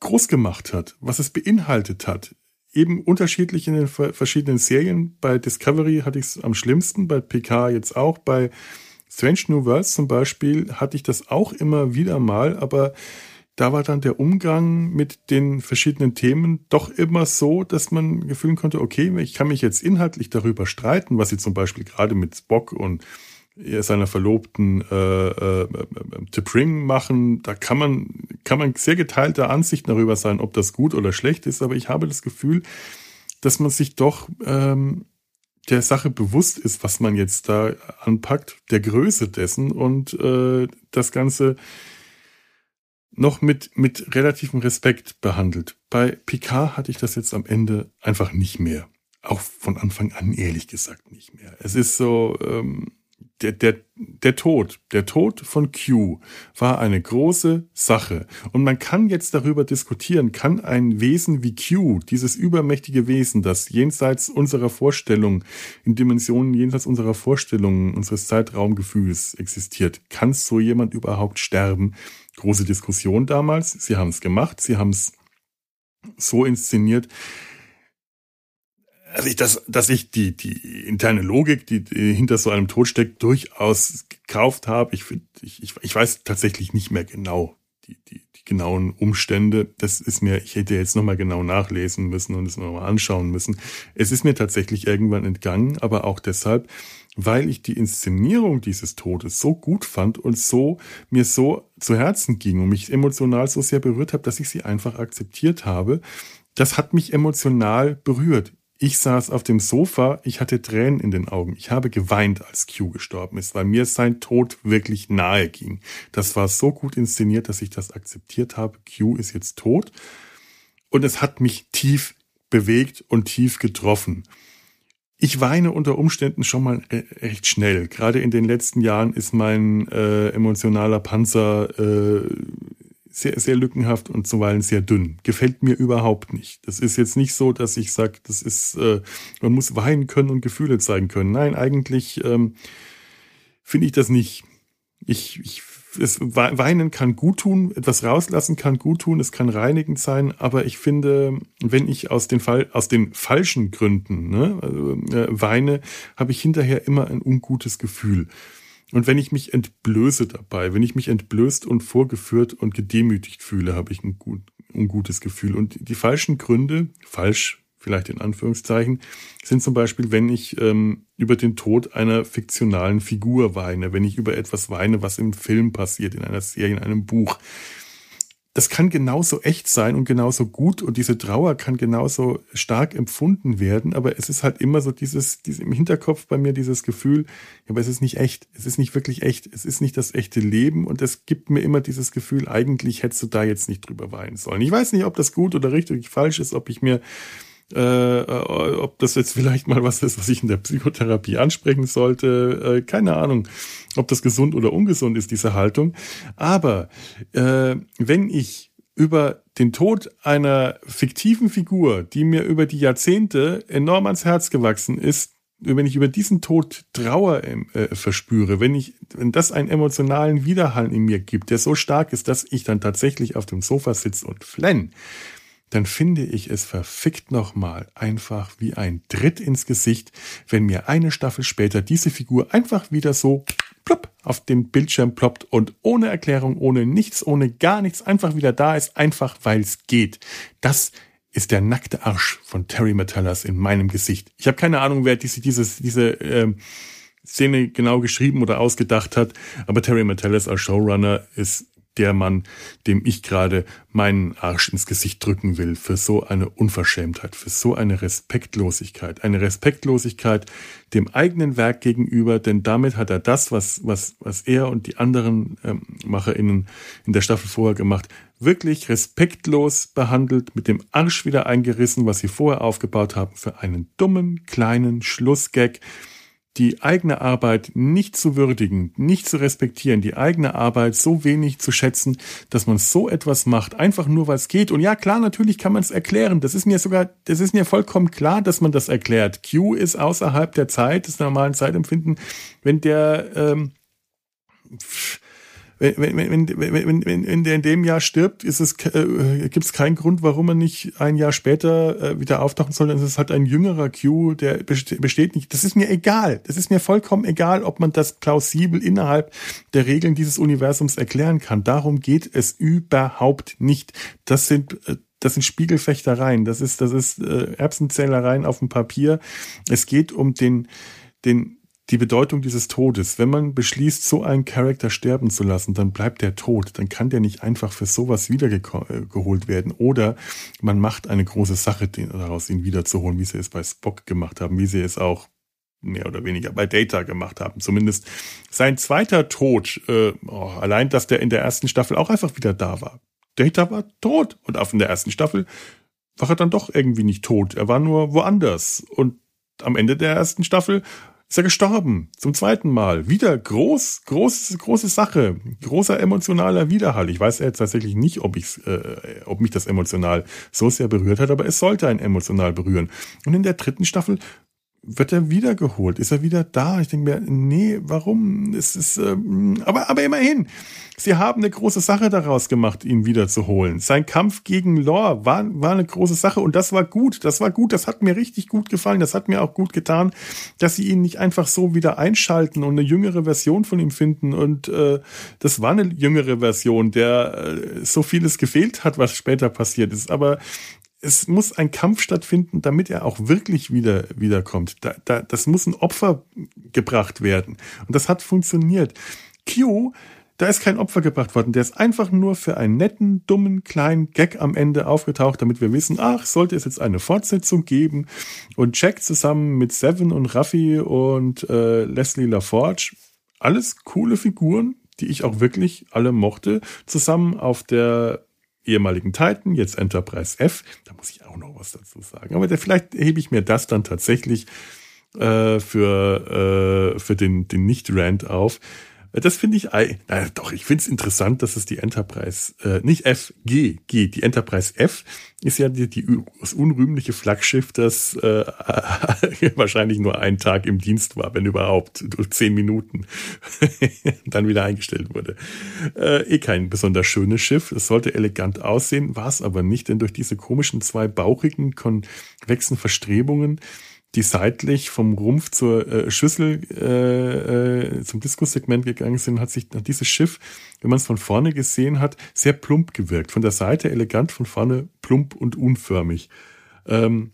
groß gemacht hat, was es beinhaltet hat. Eben unterschiedlich in den verschiedenen Serien. Bei Discovery hatte ich es am schlimmsten, bei PK jetzt auch, bei Strange New Worlds zum Beispiel hatte ich das auch immer wieder mal, aber da war dann der Umgang mit den verschiedenen Themen doch immer so, dass man gefühlen konnte, okay, ich kann mich jetzt inhaltlich darüber streiten, was sie zum Beispiel gerade mit Spock und seiner Verlobten äh, äh, T'Pring machen. Da kann man, kann man sehr geteilter Ansicht darüber sein, ob das gut oder schlecht ist, aber ich habe das Gefühl, dass man sich doch ähm, der Sache bewusst ist, was man jetzt da anpackt, der Größe dessen und äh, das Ganze noch mit, mit relativem Respekt behandelt. Bei Picard hatte ich das jetzt am Ende einfach nicht mehr. Auch von Anfang an ehrlich gesagt nicht mehr. Es ist so, ähm, der, der, der Tod, der Tod von Q war eine große Sache. Und man kann jetzt darüber diskutieren, kann ein Wesen wie Q, dieses übermächtige Wesen, das jenseits unserer Vorstellung, in Dimensionen jenseits unserer Vorstellungen, unseres Zeitraumgefühls existiert, kann so jemand überhaupt sterben? Große Diskussion damals. Sie haben es gemacht, sie haben es so inszeniert, also ich, dass, dass ich die, die interne Logik, die, die hinter so einem Tod steckt, durchaus gekauft habe. Ich, find, ich, ich, ich weiß tatsächlich nicht mehr genau, die, die, die genauen Umstände, das ist mir, ich hätte jetzt nochmal genau nachlesen müssen und es nochmal anschauen müssen. Es ist mir tatsächlich irgendwann entgangen, aber auch deshalb, weil ich die Inszenierung dieses Todes so gut fand und so mir so zu Herzen ging und mich emotional so sehr berührt habe, dass ich sie einfach akzeptiert habe. Das hat mich emotional berührt. Ich saß auf dem Sofa, ich hatte Tränen in den Augen. Ich habe geweint, als Q gestorben ist, weil mir sein Tod wirklich nahe ging. Das war so gut inszeniert, dass ich das akzeptiert habe. Q ist jetzt tot. Und es hat mich tief bewegt und tief getroffen. Ich weine unter Umständen schon mal recht schnell. Gerade in den letzten Jahren ist mein äh, emotionaler Panzer äh, sehr, sehr lückenhaft und zuweilen sehr dünn. Gefällt mir überhaupt nicht. Das ist jetzt nicht so, dass ich sage, das ist, äh, man muss weinen können und Gefühle zeigen können. Nein, eigentlich ähm, finde ich das nicht. Ich, ich es, Weinen kann gut tun, etwas rauslassen kann gut tun, es kann reinigend sein, aber ich finde, wenn ich aus den, Fall, aus den falschen Gründen ne, also, äh, weine, habe ich hinterher immer ein ungutes Gefühl. Und wenn ich mich entblöße dabei, wenn ich mich entblößt und vorgeführt und gedemütigt fühle, habe ich ein, gut, ein gutes Gefühl. Und die falschen Gründe, falsch vielleicht in Anführungszeichen, sind zum Beispiel, wenn ich ähm, über den Tod einer fiktionalen Figur weine, wenn ich über etwas weine, was im Film passiert, in einer Serie, in einem Buch das kann genauso echt sein und genauso gut und diese Trauer kann genauso stark empfunden werden, aber es ist halt immer so dieses, dieses im Hinterkopf bei mir dieses Gefühl, aber es ist nicht echt, es ist nicht wirklich echt, es ist nicht das echte Leben und es gibt mir immer dieses Gefühl, eigentlich hättest du da jetzt nicht drüber weinen sollen. Ich weiß nicht, ob das gut oder richtig falsch ist, ob ich mir äh, äh, ob das jetzt vielleicht mal was ist, was ich in der Psychotherapie ansprechen sollte. Äh, keine Ahnung, ob das gesund oder ungesund ist, diese Haltung. Aber äh, wenn ich über den Tod einer fiktiven Figur, die mir über die Jahrzehnte enorm ans Herz gewachsen ist, wenn ich über diesen Tod Trauer äh, verspüre, wenn ich, wenn das einen emotionalen Widerhall in mir gibt, der so stark ist, dass ich dann tatsächlich auf dem Sofa sitze und flenn, dann finde ich es verfickt nochmal einfach wie ein Tritt ins Gesicht, wenn mir eine Staffel später diese Figur einfach wieder so plopp auf dem Bildschirm ploppt und ohne Erklärung, ohne nichts, ohne gar nichts einfach wieder da ist, einfach weil es geht. Das ist der nackte Arsch von Terry Metallas in meinem Gesicht. Ich habe keine Ahnung, wer diese, dieses, diese ähm, Szene genau geschrieben oder ausgedacht hat, aber Terry Metallas als Showrunner ist der Mann, dem ich gerade meinen Arsch ins Gesicht drücken will, für so eine Unverschämtheit, für so eine Respektlosigkeit. Eine Respektlosigkeit dem eigenen Werk gegenüber, denn damit hat er das, was, was, was er und die anderen ähm, MacherInnen in der Staffel vorher gemacht, wirklich respektlos behandelt, mit dem Arsch wieder eingerissen, was sie vorher aufgebaut haben, für einen dummen, kleinen Schlussgag, die eigene Arbeit nicht zu würdigen, nicht zu respektieren, die eigene Arbeit so wenig zu schätzen, dass man so etwas macht, einfach nur weil es geht. Und ja, klar, natürlich kann man es erklären. Das ist mir sogar, das ist mir vollkommen klar, dass man das erklärt. Q ist außerhalb der Zeit, des normalen Zeitempfinden, wenn der ähm, pff, wenn, wenn, wenn, wenn, wenn, wenn der in dem Jahr stirbt, ist es, äh, gibt es keinen Grund, warum er nicht ein Jahr später äh, wieder auftauchen soll. Es ist halt ein jüngerer Q, der besteht nicht. Das ist mir egal. Das ist mir vollkommen egal, ob man das plausibel innerhalb der Regeln dieses Universums erklären kann. Darum geht es überhaupt nicht. Das sind äh, das sind Spiegelfechtereien, das ist, das ist äh, Erbsenzählereien auf dem Papier. Es geht um den, den die Bedeutung dieses Todes. Wenn man beschließt, so einen Charakter sterben zu lassen, dann bleibt der tot. Dann kann der nicht einfach für sowas wiedergeholt werden. Oder man macht eine große Sache daraus, ihn wiederzuholen, wie sie es bei Spock gemacht haben, wie sie es auch mehr oder weniger bei Data gemacht haben. Zumindest sein zweiter Tod, äh, oh, allein, dass der in der ersten Staffel auch einfach wieder da war. Data war tot und auf in der ersten Staffel war er dann doch irgendwie nicht tot. Er war nur woanders. Und am Ende der ersten Staffel ist er gestorben. Zum zweiten Mal. Wieder groß, groß, große Sache. Großer emotionaler Widerhall. Ich weiß jetzt tatsächlich nicht, ob ich's, äh, ob mich das emotional so sehr berührt hat, aber es sollte einen emotional berühren. Und in der dritten Staffel wird er wiedergeholt? Ist er wieder da? Ich denke mir, nee, warum? Es ist, ähm, aber, aber immerhin, sie haben eine große Sache daraus gemacht, ihn wiederzuholen. Sein Kampf gegen Lore war, war eine große Sache und das war gut. Das war gut. Das hat mir richtig gut gefallen. Das hat mir auch gut getan, dass sie ihn nicht einfach so wieder einschalten und eine jüngere Version von ihm finden. Und äh, das war eine jüngere Version, der äh, so vieles gefehlt hat, was später passiert ist. Aber es muss ein Kampf stattfinden, damit er auch wirklich wieder wiederkommt. Da, da, das muss ein Opfer gebracht werden. Und das hat funktioniert. Q, da ist kein Opfer gebracht worden. Der ist einfach nur für einen netten, dummen, kleinen Gag am Ende aufgetaucht, damit wir wissen, ach, sollte es jetzt eine Fortsetzung geben. Und Jack zusammen mit Seven und Raffi und äh, Leslie LaForge, alles coole Figuren, die ich auch wirklich alle mochte, zusammen auf der ehemaligen Titan, jetzt Enterprise F. Da muss ich auch noch was dazu sagen. Aber vielleicht hebe ich mir das dann tatsächlich äh, für, äh, für den, den Nicht-Rand auf. Das finde ich, na doch, ich finde es interessant, dass es die Enterprise, äh, nicht F, G, G, die Enterprise F ist ja die, die das unrühmliche Flaggschiff, das äh, wahrscheinlich nur einen Tag im Dienst war, wenn überhaupt, durch zehn Minuten dann wieder eingestellt wurde. Äh, eh kein besonders schönes Schiff. Es sollte elegant aussehen, war es aber nicht, denn durch diese komischen zwei bauchigen, konvexen Verstrebungen die seitlich vom Rumpf zur äh, Schüssel äh, äh, zum Diskussegment gegangen sind, hat sich dieses Schiff, wenn man es von vorne gesehen hat, sehr plump gewirkt. Von der Seite elegant, von vorne plump und unförmig. Ähm,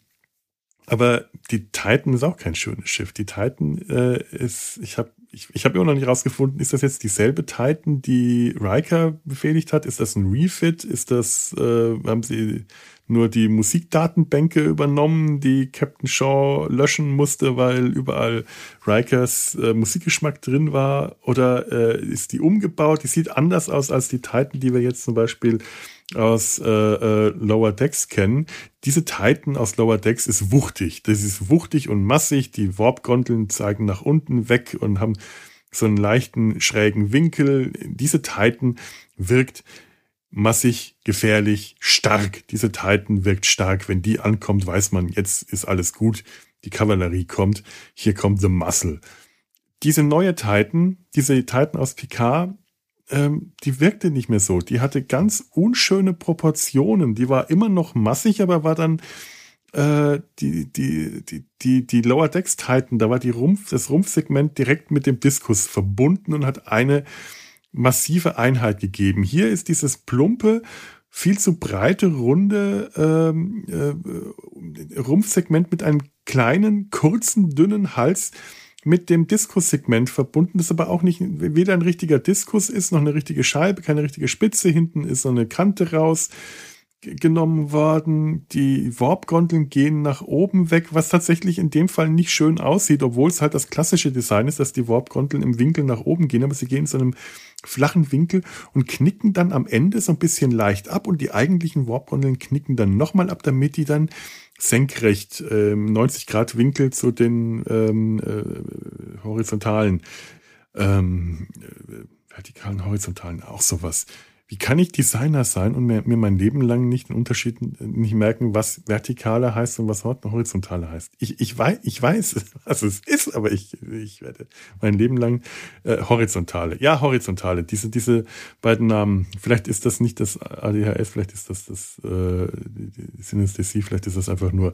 aber die Titan ist auch kein schönes Schiff. Die Titan äh, ist, ich habe ich, ich hab immer noch nicht rausgefunden, ist das jetzt dieselbe Titan, die Riker befehligt hat? Ist das ein Refit? Ist das, äh, haben sie nur die Musikdatenbänke übernommen, die Captain Shaw löschen musste, weil überall Rikers äh, Musikgeschmack drin war? Oder äh, ist die umgebaut? Die sieht anders aus als die Titan, die wir jetzt zum Beispiel aus äh, äh, Lower Decks kennen. Diese Titan aus Lower Decks ist wuchtig. Das ist wuchtig und massig. Die Warp-Gondeln zeigen nach unten weg und haben so einen leichten schrägen Winkel. Diese Titan wirkt massig, gefährlich, stark. Diese Titan wirkt stark. Wenn die ankommt, weiß man, jetzt ist alles gut. Die Kavallerie kommt. Hier kommt The Muscle. Diese neue Titan, diese Titan aus Picard, ähm, die wirkte nicht mehr so. Die hatte ganz unschöne Proportionen. Die war immer noch massig, aber war dann äh, die, die, die, die, die Lower Decks Titan, da war die Rumpf, das Rumpfsegment direkt mit dem Diskus verbunden und hat eine massive Einheit gegeben. Hier ist dieses plumpe, viel zu breite, runde ähm, äh, Rumpfsegment mit einem kleinen, kurzen, dünnen Hals mit dem Diskussegment verbunden, das aber auch nicht weder ein richtiger Diskus ist, noch eine richtige Scheibe, keine richtige Spitze. Hinten ist so eine Kante raus genommen worden. Die Warp-Gondeln gehen nach oben weg, was tatsächlich in dem Fall nicht schön aussieht, obwohl es halt das klassische Design ist, dass die Warp-Gondeln im Winkel nach oben gehen, aber sie gehen so einem flachen Winkel und knicken dann am Ende so ein bisschen leicht ab und die eigentlichen Warp-Gondeln knicken dann nochmal ab, damit die dann senkrecht ähm, 90 Grad Winkel zu den ähm, äh, horizontalen, ähm, äh, vertikalen, horizontalen, auch sowas wie kann ich Designer sein und mir, mir mein Leben lang nicht den Unterschied nicht merken, was vertikale heißt und was horizontale heißt? Ich, ich, weiß, ich weiß, was es ist, aber ich, ich werde mein Leben lang äh, horizontale. Ja, horizontale. Diese, diese beiden Namen. Vielleicht ist das nicht das ADHS, vielleicht ist das das äh, die Synästhesie, vielleicht ist das einfach nur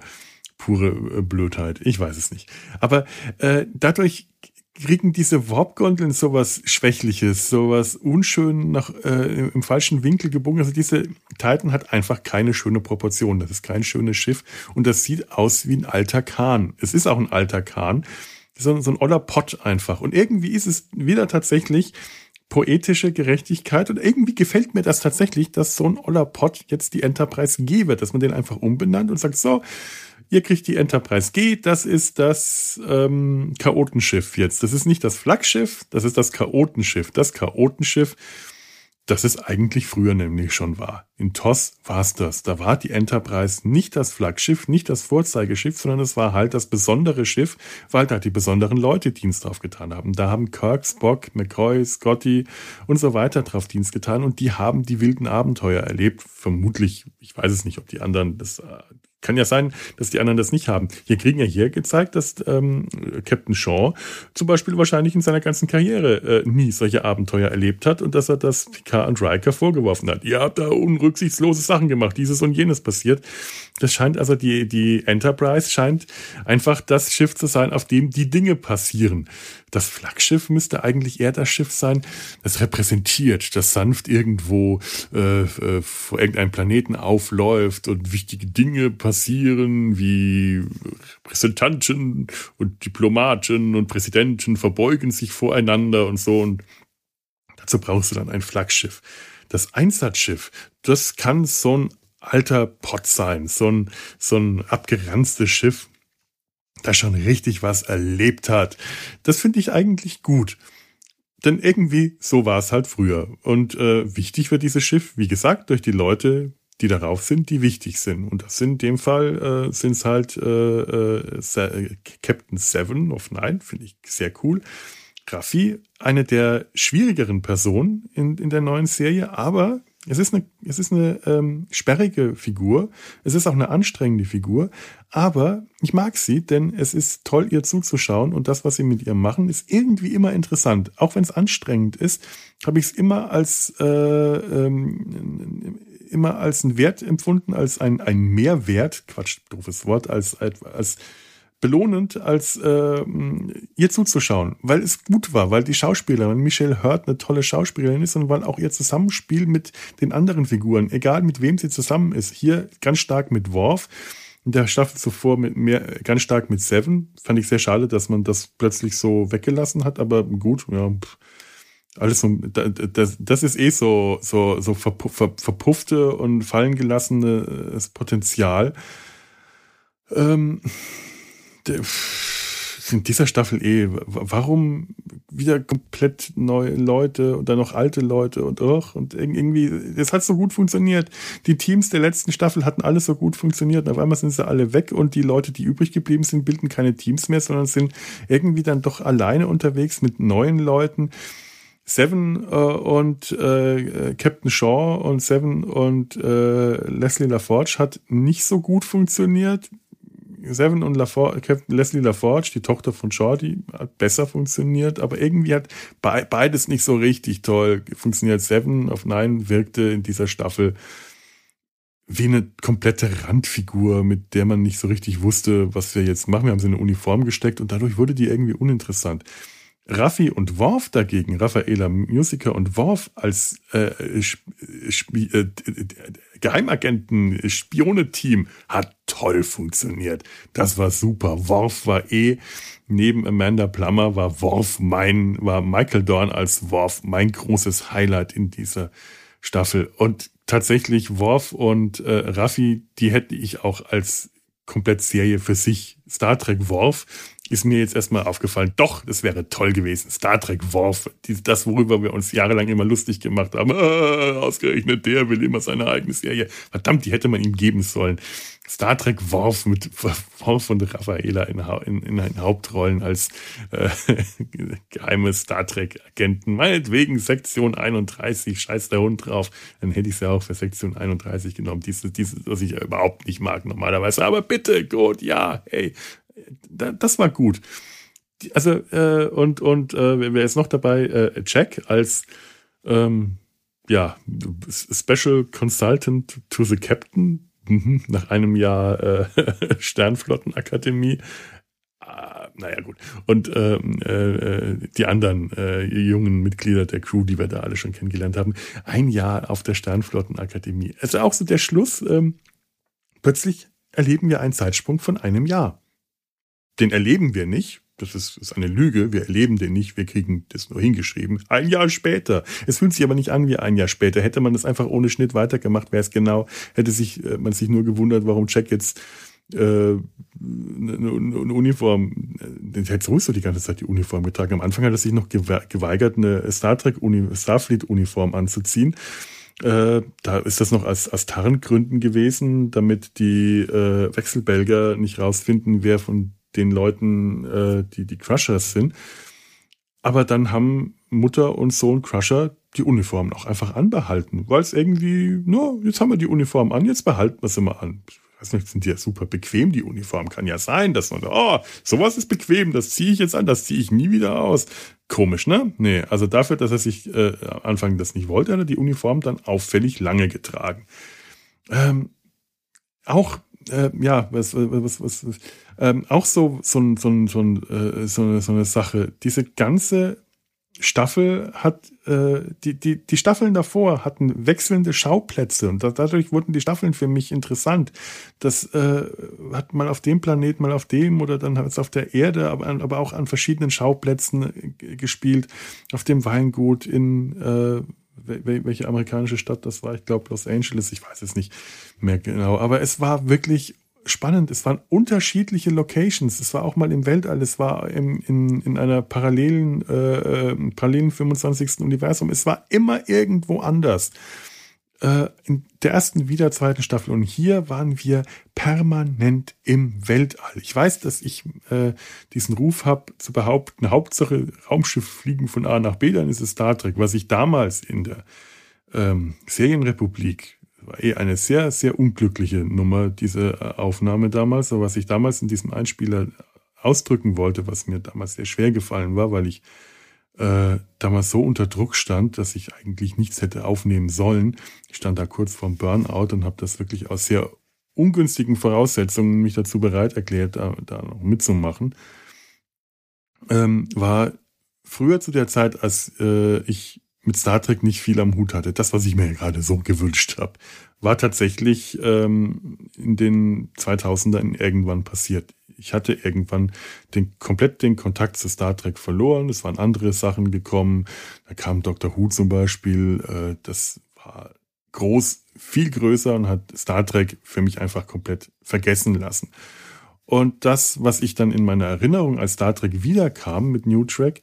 pure äh, Blödheit. Ich weiß es nicht. Aber äh, dadurch kriegen diese Warp-Gondeln sowas Schwächliches, sowas unschön nach, äh, im falschen Winkel gebogen. Also diese Titan hat einfach keine schöne Proportion. Das ist kein schönes Schiff und das sieht aus wie ein alter Kahn. Es ist auch ein alter Kahn. So, so ein oller Pott einfach. Und irgendwie ist es wieder tatsächlich poetische Gerechtigkeit und irgendwie gefällt mir das tatsächlich, dass so ein oller Pott jetzt die Enterprise G wird, dass man den einfach umbenannt und sagt, so, Ihr kriegt die Enterprise G, das ist das ähm, Chaotenschiff jetzt. Das ist nicht das Flaggschiff, das ist das Chaotenschiff. Das Chaotenschiff, das es eigentlich früher nämlich schon war. In TOS war es das. Da war die Enterprise nicht das Flaggschiff, nicht das Vorzeigeschiff, sondern es war halt das besondere Schiff, weil da die besonderen Leute Dienst drauf getan haben. Da haben Kirk, Spock, McCoy, Scotty und so weiter drauf Dienst getan und die haben die wilden Abenteuer erlebt. Vermutlich, ich weiß es nicht, ob die anderen das äh, kann ja sein, dass die anderen das nicht haben. Hier kriegen ja hier gezeigt, dass ähm, Captain Shaw zum Beispiel wahrscheinlich in seiner ganzen Karriere äh, nie solche Abenteuer erlebt hat und dass er das Picard und Riker vorgeworfen hat. Ihr habt da unrücksichtslose Sachen gemacht, dieses und jenes passiert. Das scheint also die, die Enterprise scheint einfach das Schiff zu sein, auf dem die Dinge passieren. Das Flaggschiff müsste eigentlich eher das Schiff sein, das repräsentiert, das sanft irgendwo äh, äh, vor irgendeinem Planeten aufläuft und wichtige Dinge passieren, wie Repräsentanten und Diplomaten und Präsidenten verbeugen sich voreinander und so. Und dazu brauchst du dann ein Flaggschiff. Das Einsatzschiff, das kann so ein alter Pott sein, so ein, so ein abgeranztes Schiff, das schon richtig was erlebt hat. Das finde ich eigentlich gut. Denn irgendwie so war es halt früher. Und äh, wichtig wird dieses Schiff, wie gesagt, durch die Leute, die darauf sind, die wichtig sind. Und das sind in dem Fall äh, sind es halt äh, äh, Captain Seven of Nine, finde ich sehr cool. Raffi, eine der schwierigeren Personen in, in der neuen Serie, aber es ist eine, es ist eine ähm, sperrige Figur. Es ist auch eine anstrengende Figur. Aber ich mag sie, denn es ist toll, ihr zuzuschauen. Und das, was sie mit ihr machen, ist irgendwie immer interessant. Auch wenn es anstrengend ist, habe ich es immer als äh, ähm, immer als einen Wert empfunden, als ein, ein Mehrwert, Quatsch, doofes Wort, als, als belohnend, als äh, ihr zuzuschauen, weil es gut war, weil die Schauspielerin Michelle Hurt eine tolle Schauspielerin ist und weil auch ihr Zusammenspiel mit den anderen Figuren, egal mit wem sie zusammen ist, hier ganz stark mit Worf, in der Staffel zuvor mit mehr, ganz stark mit Seven. Fand ich sehr schade, dass man das plötzlich so weggelassen hat, aber gut, ja, alles so, das, das ist eh so, so, so verpuffte und fallen gelassene Potenzial. Ähm, in dieser Staffel eh, warum wieder komplett neue Leute oder noch alte Leute und och, und irgendwie, es hat so gut funktioniert. Die Teams der letzten Staffel hatten alles so gut funktioniert und auf einmal sind sie alle weg und die Leute, die übrig geblieben sind, bilden keine Teams mehr, sondern sind irgendwie dann doch alleine unterwegs mit neuen Leuten. Seven äh, und äh, Captain Shaw und Seven und äh, Leslie LaForge hat nicht so gut funktioniert. Seven und LaForge, Captain Leslie LaForge, die Tochter von Shorty, hat besser funktioniert, aber irgendwie hat be beides nicht so richtig toll funktioniert. Seven of Nine wirkte in dieser Staffel wie eine komplette Randfigur, mit der man nicht so richtig wusste, was wir jetzt machen. Wir haben sie in eine Uniform gesteckt und dadurch wurde die irgendwie uninteressant. Raffi und Worf dagegen, Raffaela Musiker und Worf als äh, äh, Geheimagenten, Spione-Team hat toll funktioniert. Das war super. Worf war eh, neben Amanda Plummer war Worf mein, war Michael Dorn als Worf mein großes Highlight in dieser Staffel. Und tatsächlich Worf und äh, Raffi, die hätte ich auch als komplett Serie für sich. Star Trek Worf ist mir jetzt erstmal aufgefallen, doch, das wäre toll gewesen. Star Trek Worf, das, worüber wir uns jahrelang immer lustig gemacht haben. Äh, ausgerechnet der will immer seine eigene Serie. Verdammt, die hätte man ihm geben sollen. Star Trek Worf mit Worf und Raffaela in, in, in Hauptrollen als äh, geheime Star Trek Agenten. Meinetwegen Sektion 31, scheiß der Hund drauf. Dann hätte ich es ja auch für Sektion 31 genommen. Dieses, dieses, was ich überhaupt nicht mag normalerweise. Aber bitte, gut, ja, hey, das war gut. Also, äh, und, und äh, wer ist noch dabei? Äh, Jack als ähm, ja, Special Consultant to the Captain mhm, nach einem Jahr äh, Sternflottenakademie. Ah, naja, gut. Und ähm, äh, die anderen äh, jungen Mitglieder der Crew, die wir da alle schon kennengelernt haben, ein Jahr auf der Sternflottenakademie. Also auch so der Schluss. Ähm, plötzlich erleben wir einen Zeitsprung von einem Jahr den erleben wir nicht. Das ist, ist eine Lüge. Wir erleben den nicht. Wir kriegen das nur hingeschrieben. Ein Jahr später. Es fühlt sich aber nicht an wie ein Jahr später. Hätte man das einfach ohne Schnitt weitergemacht, wäre es genau, hätte sich äh, man sich nur gewundert, warum Jack jetzt äh, eine, eine Uniform, der hätte sowieso die ganze Zeit die Uniform getragen. Am Anfang hat er sich noch geweigert, eine Star Trek Starfleet Uniform anzuziehen. Äh, da ist das noch aus, aus Tarngründen gewesen, damit die äh, Wechselbelger nicht rausfinden, wer von den Leuten, äh, die die Crushers sind. Aber dann haben Mutter und Sohn Crusher die Uniform auch einfach anbehalten, weil es irgendwie, nur, jetzt haben wir die Uniform an, jetzt behalten wir sie mal an. weiß nicht, sind die ja super bequem, die Uniform. Kann ja sein, dass man, oh, sowas ist bequem, das ziehe ich jetzt an, das ziehe ich nie wieder aus. Komisch, ne? Nee, also dafür, dass er sich äh, Anfang das nicht wollte, hat er die Uniform dann auffällig lange getragen. Ähm, auch, äh, ja, was, was, was, was ähm, auch so, so, so, so, äh, so, so eine Sache. Diese ganze Staffel hat, äh, die, die, die Staffeln davor hatten wechselnde Schauplätze und da, dadurch wurden die Staffeln für mich interessant. Das äh, hat mal auf dem Planet, mal auf dem oder dann hat es auf der Erde, aber, aber auch an verschiedenen Schauplätzen äh, gespielt. Auf dem Weingut in äh, welche amerikanische Stadt das war, ich glaube Los Angeles, ich weiß es nicht mehr genau, aber es war wirklich spannend. Es waren unterschiedliche Locations. Es war auch mal im Weltall. Es war im, in, in einer parallelen, äh, äh parallelen 25. Universum. Es war immer irgendwo anders. Äh, in der ersten wie der zweiten Staffel. Und hier waren wir permanent im Weltall. Ich weiß, dass ich äh, diesen Ruf habe, zu behaupten, Hauptsache Raumschiff fliegen von A nach B, dann ist es Star Trek, was ich damals in der ähm, Serienrepublik war eh eine sehr, sehr unglückliche Nummer, diese äh, Aufnahme damals. Aber was ich damals in diesem Einspieler ausdrücken wollte, was mir damals sehr schwer gefallen war, weil ich äh, damals so unter Druck stand, dass ich eigentlich nichts hätte aufnehmen sollen. Ich stand da kurz vorm Burnout und habe das wirklich aus sehr ungünstigen Voraussetzungen mich dazu bereit erklärt, da, da noch mitzumachen. Ähm, war früher zu der Zeit, als äh, ich mit Star Trek nicht viel am Hut hatte. Das, was ich mir gerade so gewünscht habe, war tatsächlich ähm, in den 2000ern irgendwann passiert. Ich hatte irgendwann den, komplett den Kontakt zu Star Trek verloren. Es waren andere Sachen gekommen. Da kam Dr. Who zum Beispiel. Äh, das war groß, viel größer und hat Star Trek für mich einfach komplett vergessen lassen. Und das, was ich dann in meiner Erinnerung als Star Trek wiederkam mit New Track,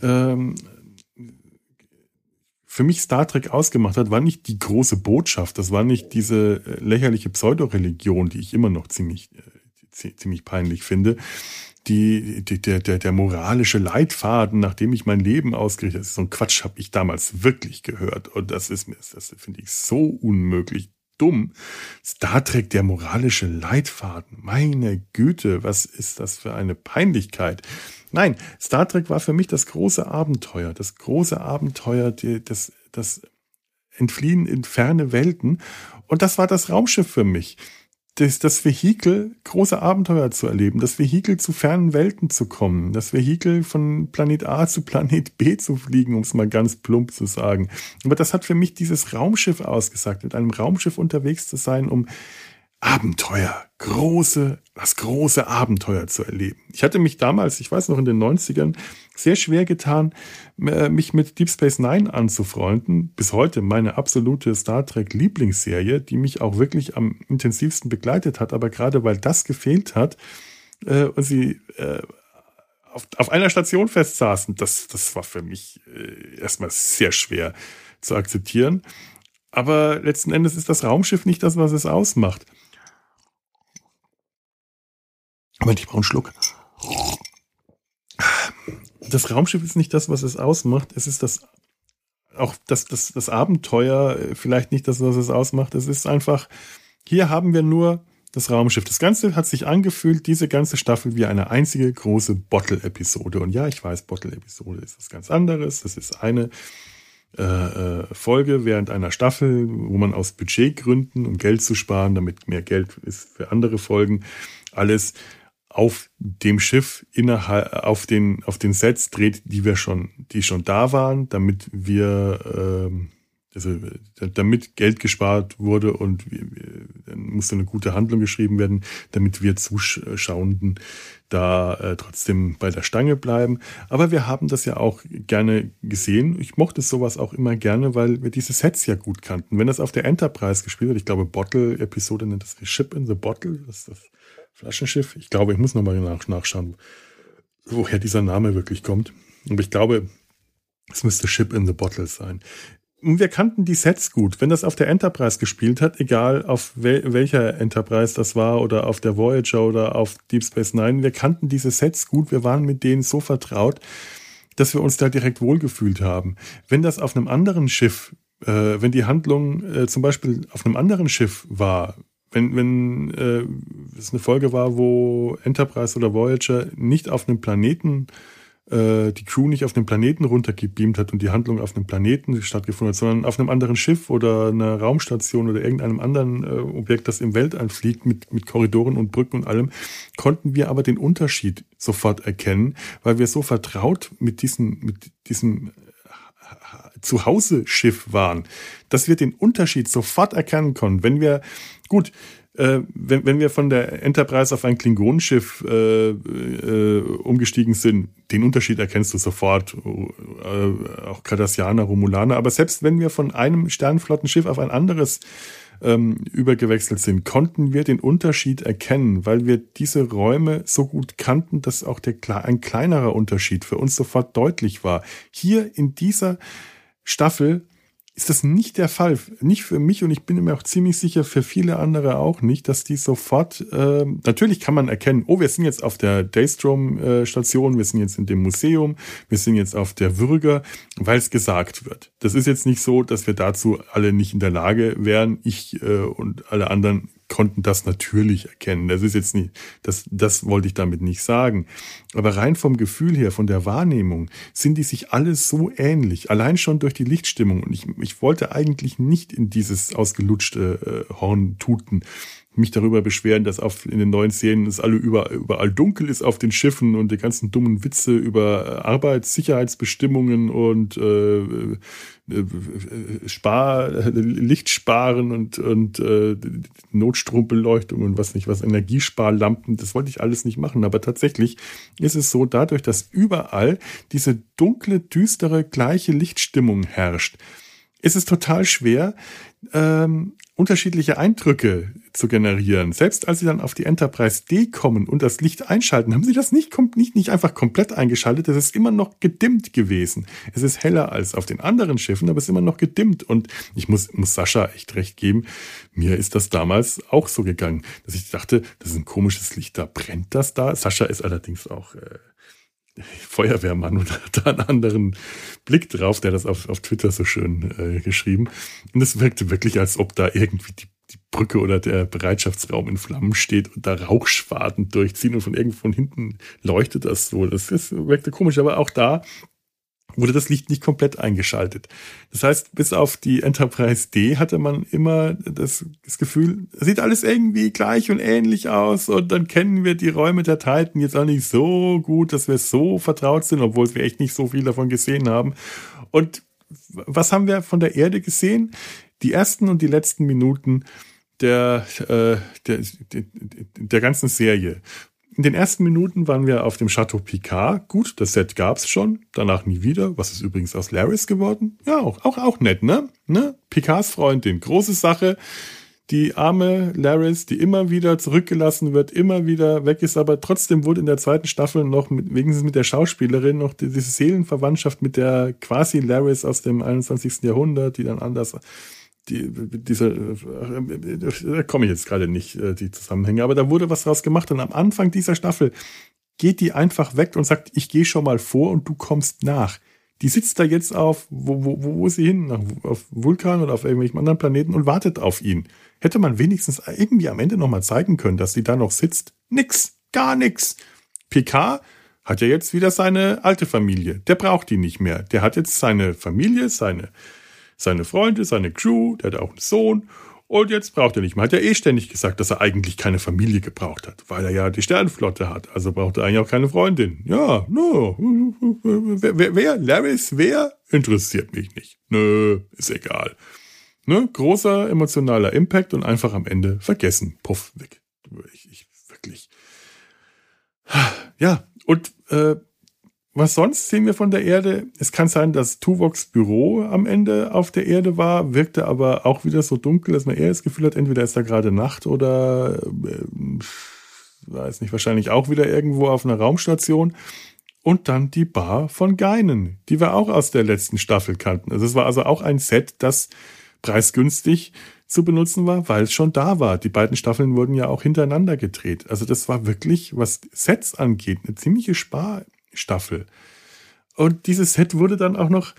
ähm, für mich Star Trek ausgemacht hat, war nicht die große Botschaft, das war nicht diese äh, lächerliche Pseudoreligion, die ich immer noch ziemlich, äh, ziemlich peinlich finde. Die, die, der, der, der moralische Leitfaden, nachdem ich mein Leben ausgerichtet habe, so ein Quatsch habe ich damals wirklich gehört. Und das ist mir, das finde ich so unmöglich dumm. Star Trek, der moralische Leitfaden. Meine Güte, was ist das für eine Peinlichkeit? Nein, Star Trek war für mich das große Abenteuer, das große Abenteuer, die, das, das Entfliehen in ferne Welten. Und das war das Raumschiff für mich. Das, das Vehikel, große Abenteuer zu erleben, das Vehikel zu fernen Welten zu kommen, das Vehikel von Planet A zu Planet B zu fliegen, um es mal ganz plump zu sagen. Aber das hat für mich dieses Raumschiff ausgesagt, mit einem Raumschiff unterwegs zu sein, um Abenteuer, große, das große Abenteuer zu erleben. Ich hatte mich damals, ich weiß noch in den 90ern, sehr schwer getan, äh, mich mit Deep Space Nine anzufreunden. Bis heute meine absolute Star Trek Lieblingsserie, die mich auch wirklich am intensivsten begleitet hat. Aber gerade weil das gefehlt hat äh, und sie äh, auf, auf einer Station festsaßen, das, das war für mich äh, erstmal sehr schwer zu akzeptieren. Aber letzten Endes ist das Raumschiff nicht das, was es ausmacht. Moment, ich brauche einen Schluck. Das Raumschiff ist nicht das, was es ausmacht. Es ist das, auch das, das, das Abenteuer vielleicht nicht das, was es ausmacht. Es ist einfach, hier haben wir nur das Raumschiff. Das Ganze hat sich angefühlt, diese ganze Staffel, wie eine einzige große Bottle-Episode. Und ja, ich weiß, Bottle-Episode ist was ganz anderes. Das ist eine äh, äh, Folge während einer Staffel, wo man aus Budgetgründen, um Geld zu sparen, damit mehr Geld ist für andere Folgen, alles auf dem Schiff innerhalb auf den auf den Sets dreht, die wir schon, die schon da waren, damit wir ähm, also damit Geld gespart wurde und dann musste eine gute Handlung geschrieben werden, damit wir Zuschauenden da äh, trotzdem bei der Stange bleiben. Aber wir haben das ja auch gerne gesehen. Ich mochte sowas auch immer gerne, weil wir diese Sets ja gut kannten. Wenn das auf der Enterprise gespielt wird, ich glaube Bottle-Episode nennt das Ship in the Bottle, das ist das Flaschenschiff. Ich glaube, ich muss nochmal nach, nachschauen, woher dieser Name wirklich kommt. Aber ich glaube, es müsste Ship in the Bottle sein. Und wir kannten die Sets gut. Wenn das auf der Enterprise gespielt hat, egal auf wel welcher Enterprise das war oder auf der Voyager oder auf Deep Space Nine, wir kannten diese Sets gut. Wir waren mit denen so vertraut, dass wir uns da direkt wohlgefühlt haben. Wenn das auf einem anderen Schiff, äh, wenn die Handlung äh, zum Beispiel auf einem anderen Schiff war, wenn, wenn äh, es eine Folge war, wo Enterprise oder Voyager nicht auf einem Planeten äh, die Crew nicht auf einem Planeten runtergebeamt hat und die Handlung auf einem Planeten stattgefunden hat, sondern auf einem anderen Schiff oder einer Raumstation oder irgendeinem anderen äh, Objekt, das im Weltall fliegt mit, mit Korridoren und Brücken und allem, konnten wir aber den Unterschied sofort erkennen, weil wir so vertraut mit diesem, mit diesem äh, Zuhause-Schiff waren, dass wir den Unterschied sofort erkennen konnten. Wenn wir, gut, äh, wenn, wenn wir von der Enterprise auf ein Klingonenschiff äh, äh, umgestiegen sind, den Unterschied erkennst du sofort, äh, auch Cardassianer, Romulaner, aber selbst wenn wir von einem Sternenflottenschiff auf ein anderes ähm, übergewechselt sind, konnten wir den Unterschied erkennen, weil wir diese Räume so gut kannten, dass auch der, ein kleinerer Unterschied für uns sofort deutlich war. Hier in dieser Staffel ist das nicht der Fall. Nicht für mich und ich bin mir auch ziemlich sicher für viele andere auch nicht, dass die sofort, äh, natürlich kann man erkennen, oh, wir sind jetzt auf der Daystrom-Station, wir sind jetzt in dem Museum, wir sind jetzt auf der Würger, weil es gesagt wird. Das ist jetzt nicht so, dass wir dazu alle nicht in der Lage wären, ich äh, und alle anderen konnten das natürlich erkennen. Das ist jetzt nicht, das, das wollte ich damit nicht sagen. Aber rein vom Gefühl her, von der Wahrnehmung, sind die sich alle so ähnlich. Allein schon durch die Lichtstimmung. Und ich, ich wollte eigentlich nicht in dieses ausgelutschte äh, Horn tuten mich darüber beschweren, dass auf, in den neuen Szenen es alle überall, überall dunkel ist auf den Schiffen und die ganzen dummen Witze über Arbeitssicherheitsbestimmungen und äh, äh, Spar, Licht sparen und, und äh, Notstrombeleuchtung und was nicht was, Energiesparlampen, das wollte ich alles nicht machen. Aber tatsächlich ist es so, dadurch, dass überall diese dunkle, düstere, gleiche Lichtstimmung herrscht, ist es total schwer, ähm, unterschiedliche Eindrücke zu generieren. Selbst als sie dann auf die Enterprise D kommen und das Licht einschalten, haben sie das nicht, nicht, nicht einfach komplett eingeschaltet. Es ist immer noch gedimmt gewesen. Es ist heller als auf den anderen Schiffen, aber es ist immer noch gedimmt. Und ich muss, muss Sascha echt recht geben. Mir ist das damals auch so gegangen, dass ich dachte, das ist ein komisches Licht, da brennt das da. Sascha ist allerdings auch äh, Feuerwehrmann und hat da einen anderen Blick drauf, der das auf, auf Twitter so schön äh, geschrieben. Und es wirkte wirklich, als ob da irgendwie die, die Brücke oder der Bereitschaftsraum in Flammen steht und da Rauchschwaden durchziehen und von irgendwo von hinten leuchtet das so. Das, das wirkte komisch, aber auch da wurde das Licht nicht komplett eingeschaltet. Das heißt, bis auf die Enterprise D hatte man immer das, das Gefühl, sieht alles irgendwie gleich und ähnlich aus und dann kennen wir die Räume der Titan jetzt auch nicht so gut, dass wir so vertraut sind, obwohl wir echt nicht so viel davon gesehen haben. Und was haben wir von der Erde gesehen? Die ersten und die letzten Minuten der, äh, der, der, der ganzen Serie. In den ersten Minuten waren wir auf dem Chateau Picard. Gut, das Set gab's schon. Danach nie wieder. Was ist übrigens aus Laris geworden? Ja, auch, auch, auch nett, ne? ne? Picards Freundin. Große Sache. Die arme Laris, die immer wieder zurückgelassen wird, immer wieder weg ist, aber trotzdem wurde in der zweiten Staffel noch mit, wenigstens mit der Schauspielerin noch diese Seelenverwandtschaft mit der quasi Laris aus dem 21. Jahrhundert, die dann anders die, diese, da komme ich jetzt gerade nicht, äh, die Zusammenhänge, aber da wurde was draus gemacht und am Anfang dieser Staffel geht die einfach weg und sagt, ich gehe schon mal vor und du kommst nach. Die sitzt da jetzt auf, wo, wo, wo ist sie hin? Auf Vulkan oder auf irgendwelchen anderen Planeten und wartet auf ihn. Hätte man wenigstens irgendwie am Ende nochmal zeigen können, dass sie da noch sitzt? Nix, gar nix. PK hat ja jetzt wieder seine alte Familie. Der braucht die nicht mehr. Der hat jetzt seine Familie, seine seine Freunde, seine Crew, der hat auch einen Sohn. Und jetzt braucht er nicht mehr. Hat er eh ständig gesagt, dass er eigentlich keine Familie gebraucht hat, weil er ja die Sternflotte hat. Also braucht er eigentlich auch keine Freundin. Ja, no. Wer, wer, Laris, wer? Interessiert mich nicht. Nö, ist egal. Ne? Großer emotionaler Impact und einfach am Ende vergessen. Puff, weg. Ich, ich wirklich. Ja, und äh, was sonst sehen wir von der Erde? Es kann sein, dass Tuvoks Büro am Ende auf der Erde war, wirkte aber auch wieder so dunkel, dass man eher das Gefühl hat, entweder ist da gerade Nacht oder, äh, weiß nicht, wahrscheinlich auch wieder irgendwo auf einer Raumstation. Und dann die Bar von Geinen, die wir auch aus der letzten Staffel kannten. Also es war also auch ein Set, das preisgünstig zu benutzen war, weil es schon da war. Die beiden Staffeln wurden ja auch hintereinander gedreht. Also das war wirklich, was Sets angeht, eine ziemliche Spar Staffel. Und dieses Set wurde dann auch noch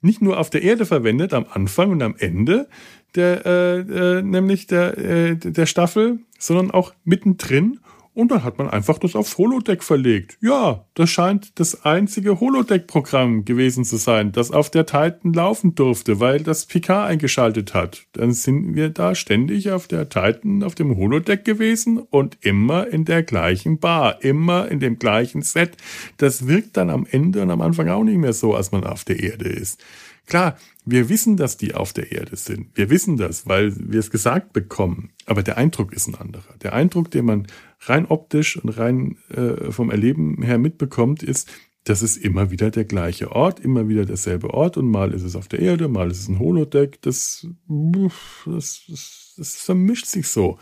nicht nur auf der Erde verwendet, am Anfang und am Ende der, äh, äh, nämlich der, äh, der Staffel, sondern auch mittendrin und dann hat man einfach das auf Holodeck verlegt. Ja, das scheint das einzige Holodeck-Programm gewesen zu sein, das auf der Titan laufen durfte, weil das Picard eingeschaltet hat. Dann sind wir da ständig auf der Titan, auf dem Holodeck gewesen und immer in der gleichen Bar, immer in dem gleichen Set. Das wirkt dann am Ende und am Anfang auch nicht mehr so, als man auf der Erde ist. Klar, wir wissen, dass die auf der Erde sind. Wir wissen das, weil wir es gesagt bekommen. Aber der Eindruck ist ein anderer. Der Eindruck, den man rein optisch und rein äh, vom Erleben her mitbekommt, ist, das ist immer wieder der gleiche Ort, immer wieder derselbe Ort und mal ist es auf der Erde, mal ist es ein Holodeck. Das, das, das, das vermischt sich so.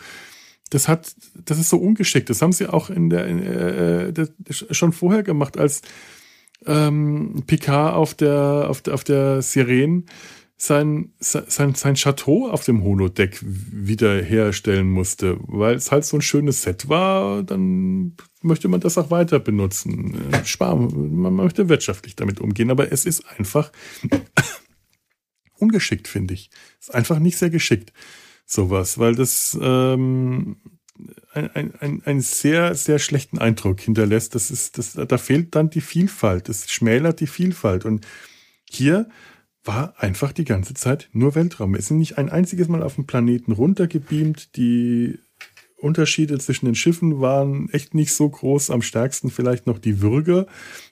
Das hat, das ist so ungeschickt. Das haben sie auch in der, äh, äh schon vorher gemacht, als ähm, Picard auf der, auf der, auf der Sirene sein, sein, sein Chateau auf dem Holodeck wiederherstellen musste, weil es halt so ein schönes Set war, dann möchte man das auch weiter benutzen. Äh, sparen, man möchte wirtschaftlich damit umgehen, aber es ist einfach ungeschickt, finde ich. Ist einfach nicht sehr geschickt, sowas, weil das ähm, ein, ein, einen sehr, sehr schlechten Eindruck hinterlässt. Das ist, das, da fehlt dann die Vielfalt. Das schmälert die Vielfalt. Und hier war einfach die ganze Zeit nur Weltraum. Wir sind nicht ein einziges Mal auf dem Planeten runtergebeamt. Die Unterschiede zwischen den Schiffen waren echt nicht so groß. Am stärksten vielleicht noch die Würger,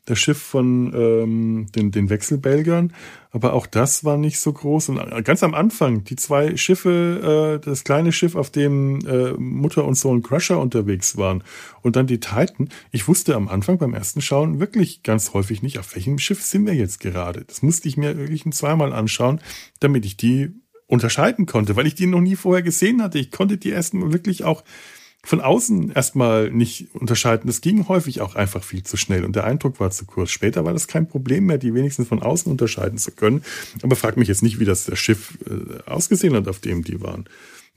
das Schiff von ähm, den, den Wechselbelgern. Aber auch das war nicht so groß. Und ganz am Anfang, die zwei Schiffe, äh, das kleine Schiff, auf dem äh, Mutter und Sohn Crusher unterwegs waren und dann die Titan. Ich wusste am Anfang beim ersten Schauen wirklich ganz häufig nicht, auf welchem Schiff sind wir jetzt gerade. Das musste ich mir wirklich zweimal anschauen, damit ich die unterscheiden konnte, weil ich die noch nie vorher gesehen hatte. Ich konnte die erstmal wirklich auch von außen erstmal nicht unterscheiden. Das ging häufig auch einfach viel zu schnell und der Eindruck war zu kurz. Später war das kein Problem mehr, die wenigstens von außen unterscheiden zu können. Aber frag mich jetzt nicht, wie das, das Schiff äh, ausgesehen hat, auf dem die waren,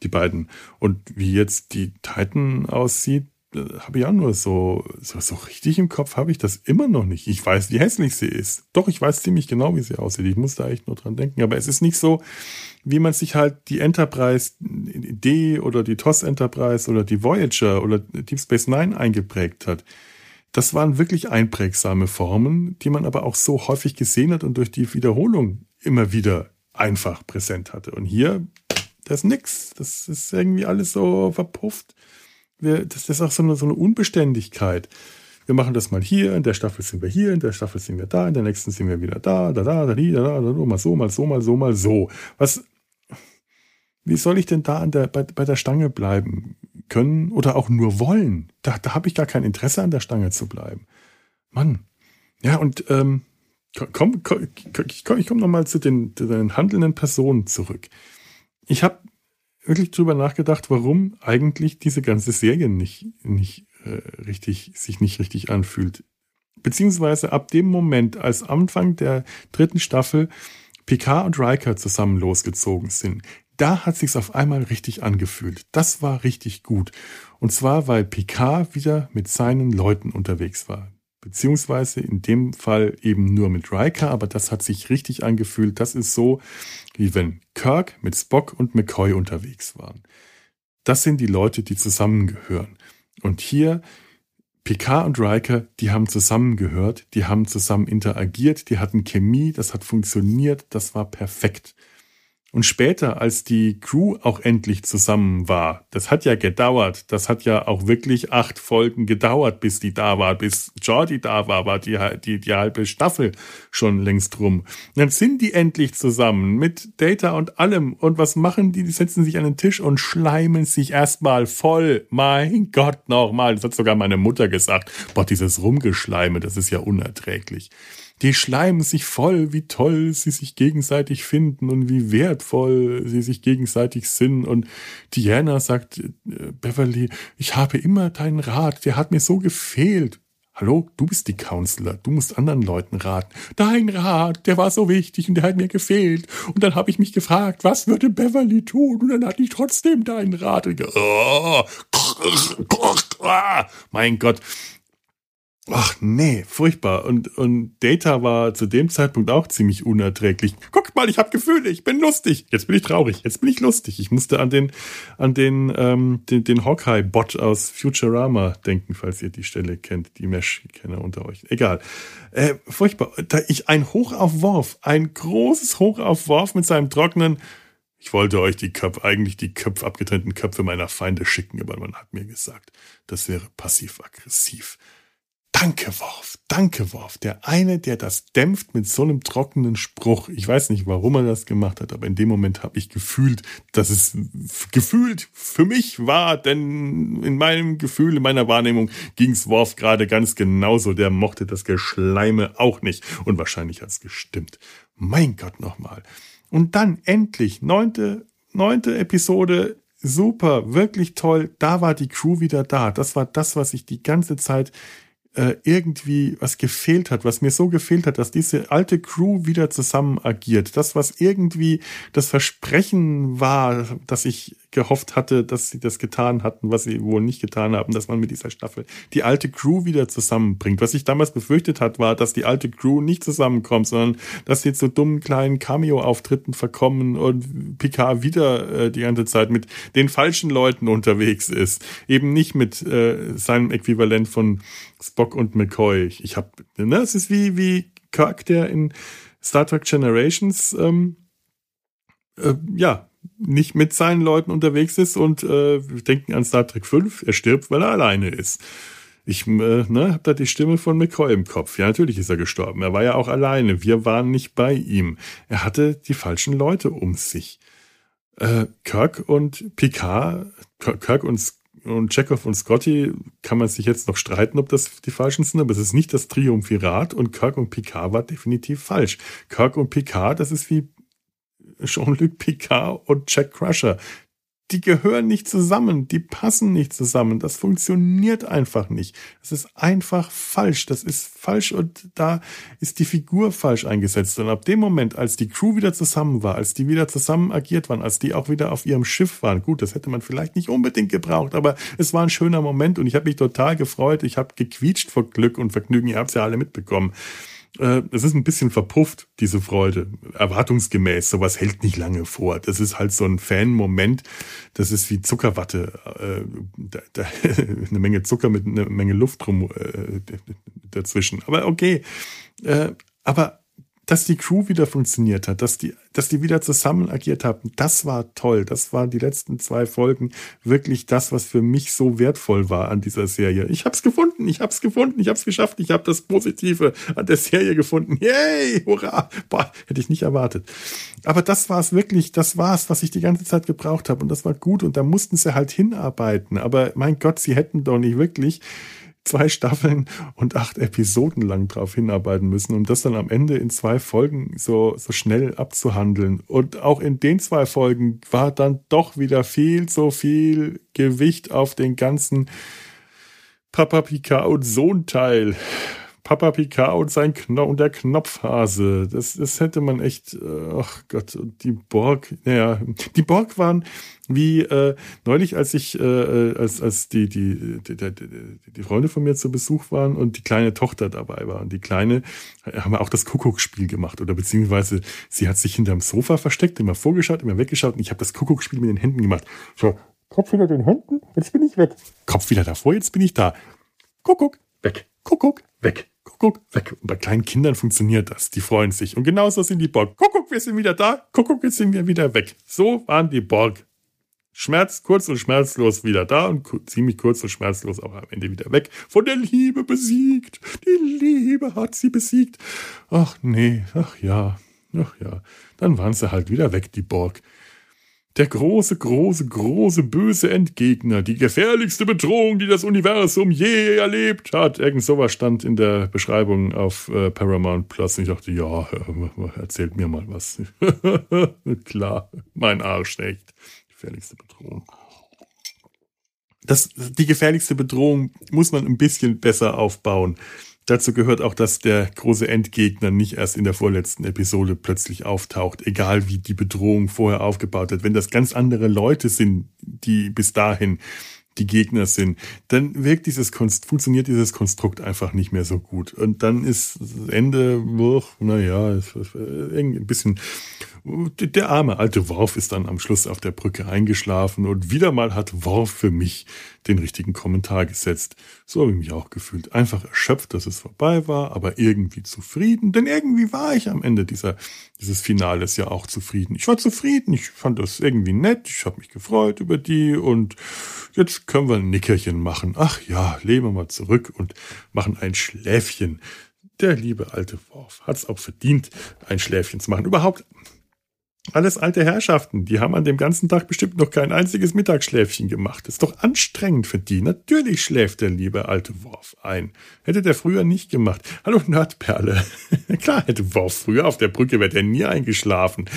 die beiden. Und wie jetzt die Titan aussieht, habe ich auch nur so, so, so richtig im Kopf habe ich das immer noch nicht. Ich weiß, wie hässlich sie ist. Doch, ich weiß ziemlich genau, wie sie aussieht. Ich muss da echt nur dran denken. Aber es ist nicht so, wie man sich halt die Enterprise D oder die TOS Enterprise oder die Voyager oder Deep Space Nine eingeprägt hat. Das waren wirklich einprägsame Formen, die man aber auch so häufig gesehen hat und durch die Wiederholung immer wieder einfach präsent hatte. Und hier, das ist nix. Das ist irgendwie alles so verpufft wir, das ist auch so eine, so eine Unbeständigkeit. Wir machen das mal hier, in der Staffel sind wir hier, in der Staffel sind wir da, in der nächsten sind wir wieder da, da, da, da, da, da, da, mal so, mal so, mal so, mal so. Was, wie soll ich denn da an der, bei, bei der Stange bleiben können oder auch nur wollen? Da, da habe ich gar kein Interesse an der Stange zu bleiben. Mann. Ja, und ähm, komm, komm, ich komme komm nochmal zu den, den handelnden Personen zurück. Ich habe wirklich drüber nachgedacht, warum eigentlich diese ganze Serie nicht, nicht äh, richtig, sich nicht richtig anfühlt. Beziehungsweise ab dem Moment, als Anfang der dritten Staffel Picard und Riker zusammen losgezogen sind, da hat sich's auf einmal richtig angefühlt. Das war richtig gut. Und zwar, weil Picard wieder mit seinen Leuten unterwegs war beziehungsweise in dem Fall eben nur mit Riker, aber das hat sich richtig angefühlt. Das ist so, wie wenn Kirk mit Spock und McCoy unterwegs waren. Das sind die Leute, die zusammengehören. Und hier Picard und Riker, die haben zusammengehört, die haben zusammen interagiert, die hatten Chemie, das hat funktioniert, das war perfekt. Und später, als die Crew auch endlich zusammen war, das hat ja gedauert, das hat ja auch wirklich acht Folgen gedauert, bis die da war, bis Jordi da war, war die, die, die halbe Staffel schon längst rum. Dann sind die endlich zusammen mit Data und allem. Und was machen die? Die setzen sich an den Tisch und schleimen sich erstmal voll. Mein Gott, nochmal. Das hat sogar meine Mutter gesagt. Boah, dieses Rumgeschleime, das ist ja unerträglich. Die schleimen sich voll, wie toll sie sich gegenseitig finden und wie wertvoll sie sich gegenseitig sind. Und Diana sagt, äh, Beverly, ich habe immer deinen Rat, der hat mir so gefehlt. Hallo, du bist die Counselor, du musst anderen Leuten raten. Dein Rat, der war so wichtig und der hat mir gefehlt. Und dann habe ich mich gefragt, was würde Beverly tun? Und dann hatte ich trotzdem deinen Rat. Und, oh, mein Gott, Ach nee, furchtbar. Und, und Data war zu dem Zeitpunkt auch ziemlich unerträglich. Guck mal, ich habe Gefühle, ich bin lustig. Jetzt bin ich traurig, jetzt bin ich lustig. Ich musste an den, an den, ähm, den, den Hawkeye-Bot aus Futurama denken, falls ihr die Stelle kennt, die Mesh-Kenner unter euch. Egal. Äh, furchtbar. Da ich ein Hoch auf Worf, ein großes Hoch auf Worf mit seinem trockenen ich wollte euch die Köpfe, eigentlich die Köpfe, abgetrennten Köpfe meiner Feinde schicken, aber man hat mir gesagt, das wäre passiv-aggressiv. Danke, Worf, danke, Worf. Der eine, der das dämpft mit so einem trockenen Spruch. Ich weiß nicht, warum er das gemacht hat, aber in dem Moment habe ich gefühlt, dass es gefühlt für mich war, denn in meinem Gefühl, in meiner Wahrnehmung ging es Worf gerade ganz genauso. Der mochte das Geschleime auch nicht und wahrscheinlich hat es gestimmt. Mein Gott nochmal. Und dann endlich, neunte, neunte Episode, super, wirklich toll. Da war die Crew wieder da. Das war das, was ich die ganze Zeit äh, irgendwie was gefehlt hat, was mir so gefehlt hat, dass diese alte Crew wieder zusammen agiert. Das, was irgendwie das Versprechen war, dass ich gehofft hatte, dass sie das getan hatten, was sie wohl nicht getan haben, dass man mit dieser Staffel die alte Crew wieder zusammenbringt. Was ich damals befürchtet hat, war, dass die alte Crew nicht zusammenkommt, sondern dass sie zu dummen kleinen Cameo-Auftritten verkommen und Picard wieder äh, die ganze Zeit mit den falschen Leuten unterwegs ist. Eben nicht mit äh, seinem Äquivalent von Spock und McCoy. Ich habe, ne, es ist wie wie Kirk, der in Star Trek Generations ähm, äh, ja nicht mit seinen Leuten unterwegs ist und äh, denken an Star Trek 5, er stirbt, weil er alleine ist. Ich äh, ne, habe da die Stimme von McCoy im Kopf. Ja, natürlich ist er gestorben. Er war ja auch alleine. Wir waren nicht bei ihm. Er hatte die falschen Leute um sich. Äh, Kirk und Picard, Kirk und, und Chekhov und Scotty kann man sich jetzt noch streiten, ob das die falschen sind, aber es ist nicht das Triumphirat und Kirk und Picard war definitiv falsch. Kirk und Picard, das ist wie Jean-Luc Picard und Jack Crusher. Die gehören nicht zusammen, die passen nicht zusammen. Das funktioniert einfach nicht. Das ist einfach falsch. Das ist falsch und da ist die Figur falsch eingesetzt. Und ab dem Moment, als die Crew wieder zusammen war, als die wieder zusammen agiert waren, als die auch wieder auf ihrem Schiff waren, gut, das hätte man vielleicht nicht unbedingt gebraucht, aber es war ein schöner Moment und ich habe mich total gefreut. Ich habe gequietscht vor Glück und Vergnügen. Ihr habt es ja alle mitbekommen es ist ein bisschen verpufft, diese Freude. Erwartungsgemäß, sowas hält nicht lange vor. Das ist halt so ein Fan-Moment. Das ist wie Zuckerwatte. Äh, da, da, eine Menge Zucker mit einer Menge Luft drum äh, dazwischen. Aber okay. Äh, aber dass die Crew wieder funktioniert hat, dass die, dass die wieder zusammen agiert haben, das war toll. Das waren die letzten zwei Folgen wirklich das, was für mich so wertvoll war an dieser Serie. Ich hab's gefunden, ich hab's gefunden, ich hab's geschafft, ich habe das Positive an der Serie gefunden. Yay, hurra! Boah, hätte ich nicht erwartet. Aber das war es wirklich, das war es, was ich die ganze Zeit gebraucht habe und das war gut und da mussten sie halt hinarbeiten. Aber mein Gott, sie hätten doch nicht wirklich zwei Staffeln und acht Episoden lang drauf hinarbeiten müssen, um das dann am Ende in zwei Folgen so, so schnell abzuhandeln. Und auch in den zwei Folgen war dann doch wieder viel zu viel Gewicht auf den ganzen Papa Picard und Sohn-Teil. Papa Picard und sein Kno und der Knopfhase. Das, das hätte man echt, äh, ach Gott, und die Borg, naja, die Borg waren wie äh, neulich, als ich, äh, als, als die, die, die, die, die Freunde von mir zu Besuch waren und die kleine Tochter dabei war. Und die Kleine äh, haben auch das Kuckucksspiel gemacht oder beziehungsweise sie hat sich hinterm Sofa versteckt, immer vorgeschaut, immer weggeschaut und ich habe das Kuckucksspiel mit den Händen gemacht. So, Kopf wieder den Händen, jetzt bin ich weg. Kopf wieder davor, jetzt bin ich da. Kuckuck, weg. Kuckuck, weg. Kuckuck, weg. Und bei kleinen Kindern funktioniert das. Die freuen sich. Und genauso sind die Borg. Kuckuck, wir sind wieder da. Kuckuck, jetzt sind wir wieder weg. So waren die Borg. Schmerz, kurz und schmerzlos wieder da und ziemlich kurz und schmerzlos auch am Ende wieder weg. Von der Liebe besiegt. Die Liebe hat sie besiegt. Ach nee, ach ja, ach ja. Dann waren sie halt wieder weg, die Borg. Der große, große, große, böse Endgegner, die gefährlichste Bedrohung, die das Universum je erlebt hat. Irgend sowas stand in der Beschreibung auf äh, Paramount Plus. Und ich dachte, ja, erzählt mir mal was. Klar, mein Arsch echt. Gefährlichste Bedrohung. Das, die gefährlichste Bedrohung muss man ein bisschen besser aufbauen. Dazu gehört auch, dass der große Endgegner nicht erst in der vorletzten Episode plötzlich auftaucht, egal wie die Bedrohung vorher aufgebaut hat. Wenn das ganz andere Leute sind, die bis dahin die Gegner sind, dann wirkt dieses Konst funktioniert dieses Konstrukt einfach nicht mehr so gut. Und dann ist Ende, naja, ein bisschen der arme alte Worf ist dann am Schluss auf der Brücke eingeschlafen und wieder mal hat Worf für mich den richtigen Kommentar gesetzt. So habe ich mich auch gefühlt. Einfach erschöpft, dass es vorbei war, aber irgendwie zufrieden. Denn irgendwie war ich am Ende dieser, dieses Finales ja auch zufrieden. Ich war zufrieden, ich fand das irgendwie nett, ich habe mich gefreut über die und jetzt können wir ein Nickerchen machen. Ach ja, leben wir mal zurück und machen ein Schläfchen. Der liebe alte Worf hat es auch verdient, ein Schläfchen zu machen. Überhaupt alles alte Herrschaften, die haben an dem ganzen Tag bestimmt noch kein einziges Mittagsschläfchen gemacht. ist doch anstrengend für die. Natürlich schläft der liebe alte Worf ein. Hätte der früher nicht gemacht. Hallo Nerdperle. Klar hätte Worf früher auf der Brücke wäre der nie eingeschlafen.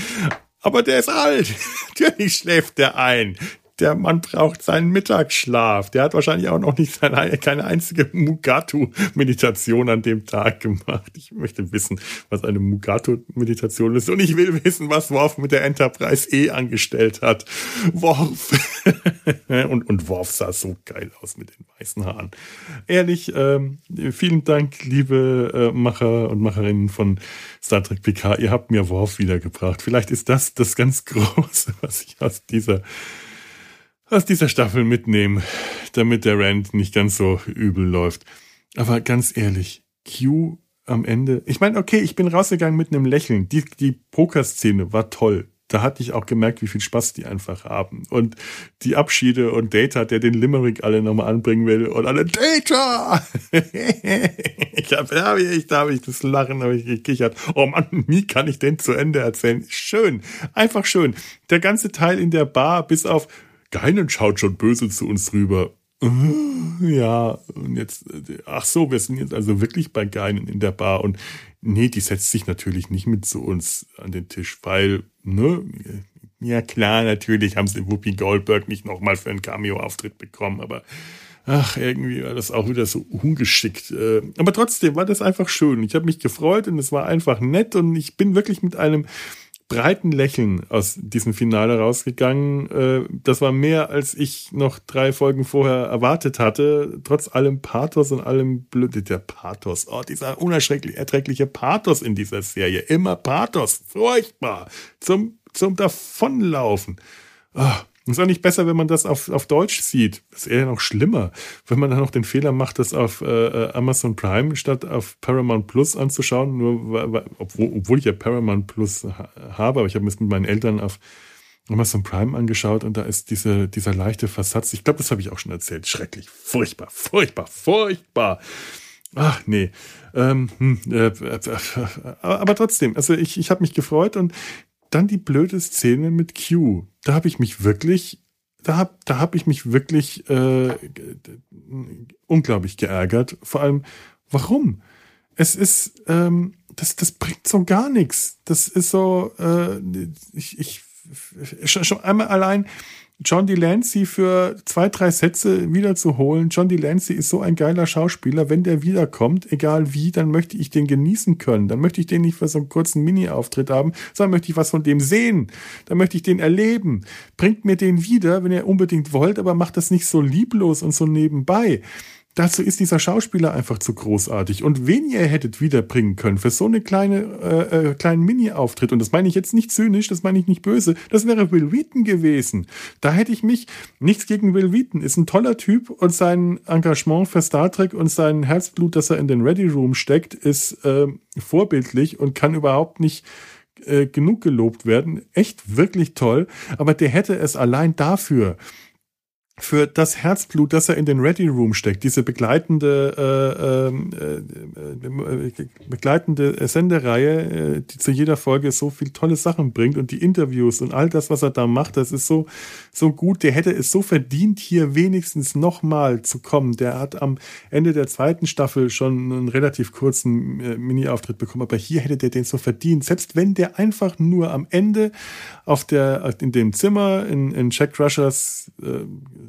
Aber der ist alt. Natürlich schläft der ein der Mann braucht seinen Mittagsschlaf. Der hat wahrscheinlich auch noch nicht seine, keine einzige Mugatu-Meditation an dem Tag gemacht. Ich möchte wissen, was eine Mugatu-Meditation ist. Und ich will wissen, was Worf mit der Enterprise E angestellt hat. Worf. und, und Worf sah so geil aus mit den weißen Haaren. Ehrlich, ähm, vielen Dank, liebe äh, Macher und Macherinnen von Star Trek PK. Ihr habt mir Worf wiedergebracht. Vielleicht ist das das ganz Große, was ich aus dieser aus dieser Staffel mitnehmen, damit der Rand nicht ganz so übel läuft. Aber ganz ehrlich, Q am Ende, ich meine, okay, ich bin rausgegangen mit einem Lächeln. Die, die Pokerszene war toll. Da hatte ich auch gemerkt, wie viel Spaß die einfach haben. Und die Abschiede und Data, der den Limerick alle nochmal anbringen will und alle Data! ich hab, habe ich, da habe ich das Lachen, habe ich gekichert. Oh Mann, nie kann ich den zu Ende erzählen. Schön. Einfach schön. Der ganze Teil in der Bar, bis auf Geinen schaut schon böse zu uns rüber. Ja, und jetzt, ach so, wir sind jetzt also wirklich bei Geinen in der Bar und nee, die setzt sich natürlich nicht mit zu uns an den Tisch, weil, ne, ja klar, natürlich haben sie Whoopi Goldberg nicht nochmal für einen Cameo-Auftritt bekommen, aber ach, irgendwie war das auch wieder so ungeschickt. Äh, aber trotzdem war das einfach schön. Ich habe mich gefreut und es war einfach nett und ich bin wirklich mit einem breiten Lächeln aus diesem Finale rausgegangen. Äh, das war mehr, als ich noch drei Folgen vorher erwartet hatte. Trotz allem Pathos und allem Blöde. Der Pathos. Oh, dieser unerschrecklich erträgliche Pathos in dieser Serie. Immer Pathos. Furchtbar. Zum, zum Davonlaufen. Oh, ist auch nicht besser, wenn man das auf, auf Deutsch sieht. Das ist eher noch schlimmer, wenn man dann noch den Fehler macht, das auf äh, äh Amazon Prime statt auf Paramount Plus anzuschauen. Nur, obwohl, obwohl ich ja Paramount Plus habe, aber ich habe es mit meinen Eltern auf Amazon Prime angeschaut und da ist diese, dieser leichte Versatz. Ich glaube, das habe ich auch schon erzählt. Schrecklich, furchtbar, furchtbar, furchtbar. Ach nee. Ähm, hm, äh, äh, äh aber, aber trotzdem, also ich, ich habe mich gefreut und dann die blöde Szene mit Q. Da habe ich mich wirklich, da habe da hab ich mich wirklich äh, unglaublich geärgert. Vor allem, warum? Es ist, ähm, das, das bringt so gar nichts. Das ist so, äh, ich, ich schon einmal allein John Delancey für zwei, drei Sätze wiederzuholen. John Delancey ist so ein geiler Schauspieler. Wenn der wiederkommt, egal wie, dann möchte ich den genießen können. Dann möchte ich den nicht für so einen kurzen Mini-Auftritt haben, sondern möchte ich was von dem sehen. Dann möchte ich den erleben. Bringt mir den wieder, wenn ihr unbedingt wollt, aber macht das nicht so lieblos und so nebenbei. Dazu ist dieser Schauspieler einfach zu großartig. Und wen ihr hättet wiederbringen können für so eine kleine, äh, äh, kleinen Mini-Auftritt, und das meine ich jetzt nicht zynisch, das meine ich nicht böse, das wäre Will Wheaton gewesen. Da hätte ich mich, nichts gegen Will Wheaton, ist ein toller Typ und sein Engagement für Star Trek und sein Herzblut, das er in den Ready Room steckt, ist äh, vorbildlich und kann überhaupt nicht äh, genug gelobt werden. Echt wirklich toll. Aber der hätte es allein dafür für das Herzblut, das er in den Ready Room steckt, diese begleitende, äh, ähm, äh, äh, begleitende Sendereihe, äh, die zu jeder Folge so viel tolle Sachen bringt und die Interviews und all das, was er da macht, das ist so, so gut. Der hätte es so verdient, hier wenigstens nochmal zu kommen. Der hat am Ende der zweiten Staffel schon einen relativ kurzen äh, Mini-Auftritt bekommen, aber hier hätte der den so verdient. Selbst wenn der einfach nur am Ende auf der, in dem Zimmer in, in Jack Rushers,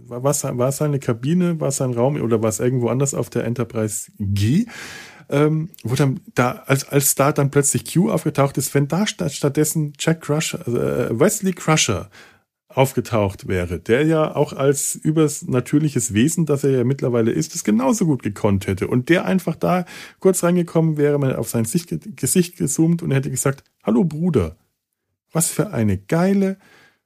war, war es seine Kabine, war es sein Raum oder war es irgendwo anders auf der Enterprise G? Ähm, wo dann da, als, als da dann plötzlich Q aufgetaucht ist, wenn da statt, stattdessen Jack Crusher, äh, Wesley Crusher aufgetaucht wäre, der ja auch als übernatürliches Wesen, das er ja mittlerweile ist, es genauso gut gekonnt hätte und der einfach da kurz reingekommen wäre, man auf sein Gesicht gezoomt und hätte gesagt, hallo Bruder, was für eine geile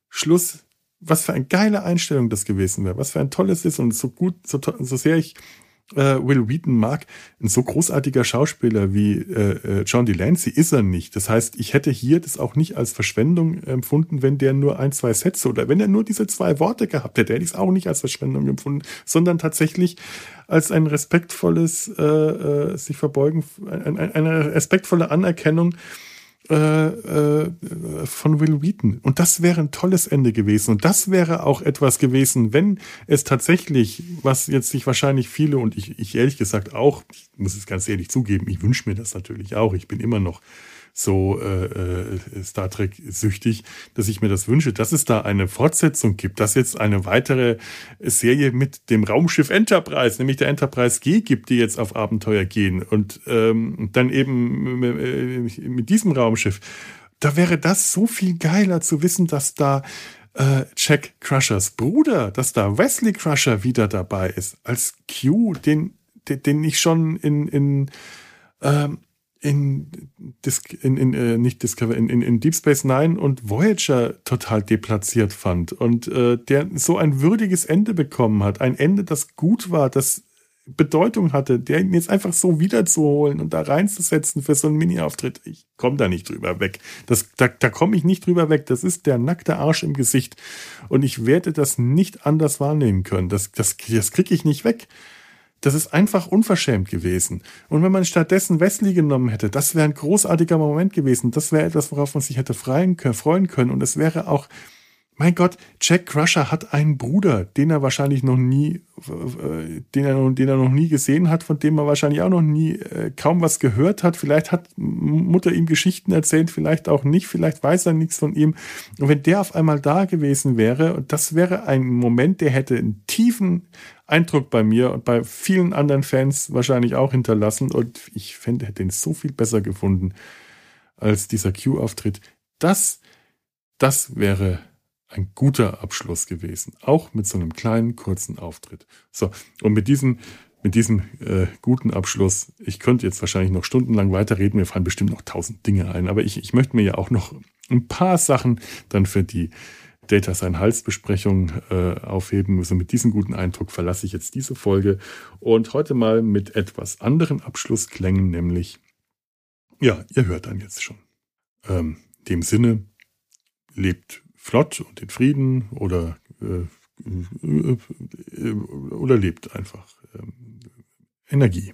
Schluss, was für eine geile Einstellung das gewesen wäre, was für ein tolles ist und so gut, so, so sehr ich äh, Will Wheaton mag, ein so großartiger Schauspieler wie äh, äh, John Delancey ist er nicht. Das heißt, ich hätte hier das auch nicht als Verschwendung empfunden, wenn der nur ein, zwei Sätze oder wenn er nur diese zwei Worte gehabt hätte, hätte ich es auch nicht als Verschwendung empfunden, sondern tatsächlich als ein respektvolles äh, äh, sich verbeugen, ein, ein, eine respektvolle Anerkennung äh, äh, von Will Wheaton. Und das wäre ein tolles Ende gewesen. Und das wäre auch etwas gewesen, wenn es tatsächlich, was jetzt sich wahrscheinlich viele und ich, ich ehrlich gesagt auch, ich muss es ganz ehrlich zugeben, ich wünsche mir das natürlich auch. Ich bin immer noch so äh, äh, Star Trek süchtig, dass ich mir das wünsche, dass es da eine Fortsetzung gibt, dass jetzt eine weitere Serie mit dem Raumschiff Enterprise, nämlich der Enterprise G gibt, die jetzt auf Abenteuer gehen und ähm, dann eben äh, mit diesem Raumschiff. Da wäre das so viel geiler zu wissen, dass da äh, Jack Crushers Bruder, dass da Wesley Crusher wieder dabei ist, als Q, den, den, ich schon in, in ähm, in, in, in äh, nicht Discover, in, in, in Deep Space Nine und Voyager total deplatziert fand und äh, der so ein würdiges Ende bekommen hat, ein Ende, das gut war, das Bedeutung hatte, der ihn jetzt einfach so wiederzuholen und da reinzusetzen für so einen Mini-Auftritt, ich komme da nicht drüber weg. Das, da da komme ich nicht drüber weg. Das ist der nackte Arsch im Gesicht. Und ich werde das nicht anders wahrnehmen können. Das, das, das kriege ich nicht weg. Das ist einfach unverschämt gewesen. Und wenn man stattdessen Wesley genommen hätte, das wäre ein großartiger Moment gewesen. Das wäre etwas, worauf man sich hätte freuen können. Und es wäre auch mein Gott, Jack Crusher hat einen Bruder, den er wahrscheinlich noch nie, äh, den er, den er noch nie gesehen hat, von dem er wahrscheinlich auch noch nie äh, kaum was gehört hat. Vielleicht hat Mutter ihm Geschichten erzählt, vielleicht auch nicht, vielleicht weiß er nichts von ihm. Und wenn der auf einmal da gewesen wäre, und das wäre ein Moment, der hätte einen tiefen Eindruck bei mir und bei vielen anderen Fans wahrscheinlich auch hinterlassen. Und ich fände, hätte ihn so viel besser gefunden als dieser Q-Auftritt. Das, das wäre ein guter Abschluss gewesen. Auch mit so einem kleinen, kurzen Auftritt. So, und mit diesem, mit diesem äh, guten Abschluss, ich könnte jetzt wahrscheinlich noch stundenlang weiterreden, mir fallen bestimmt noch tausend Dinge ein, aber ich, ich möchte mir ja auch noch ein paar Sachen dann für die Data sein Hals Besprechung äh, aufheben. Also mit diesem guten Eindruck verlasse ich jetzt diese Folge und heute mal mit etwas anderen Abschlussklängen, nämlich, ja, ihr hört dann jetzt schon. Ähm, dem Sinne, lebt flott und in Frieden oder, äh, äh, oder lebt einfach ähm, Energie.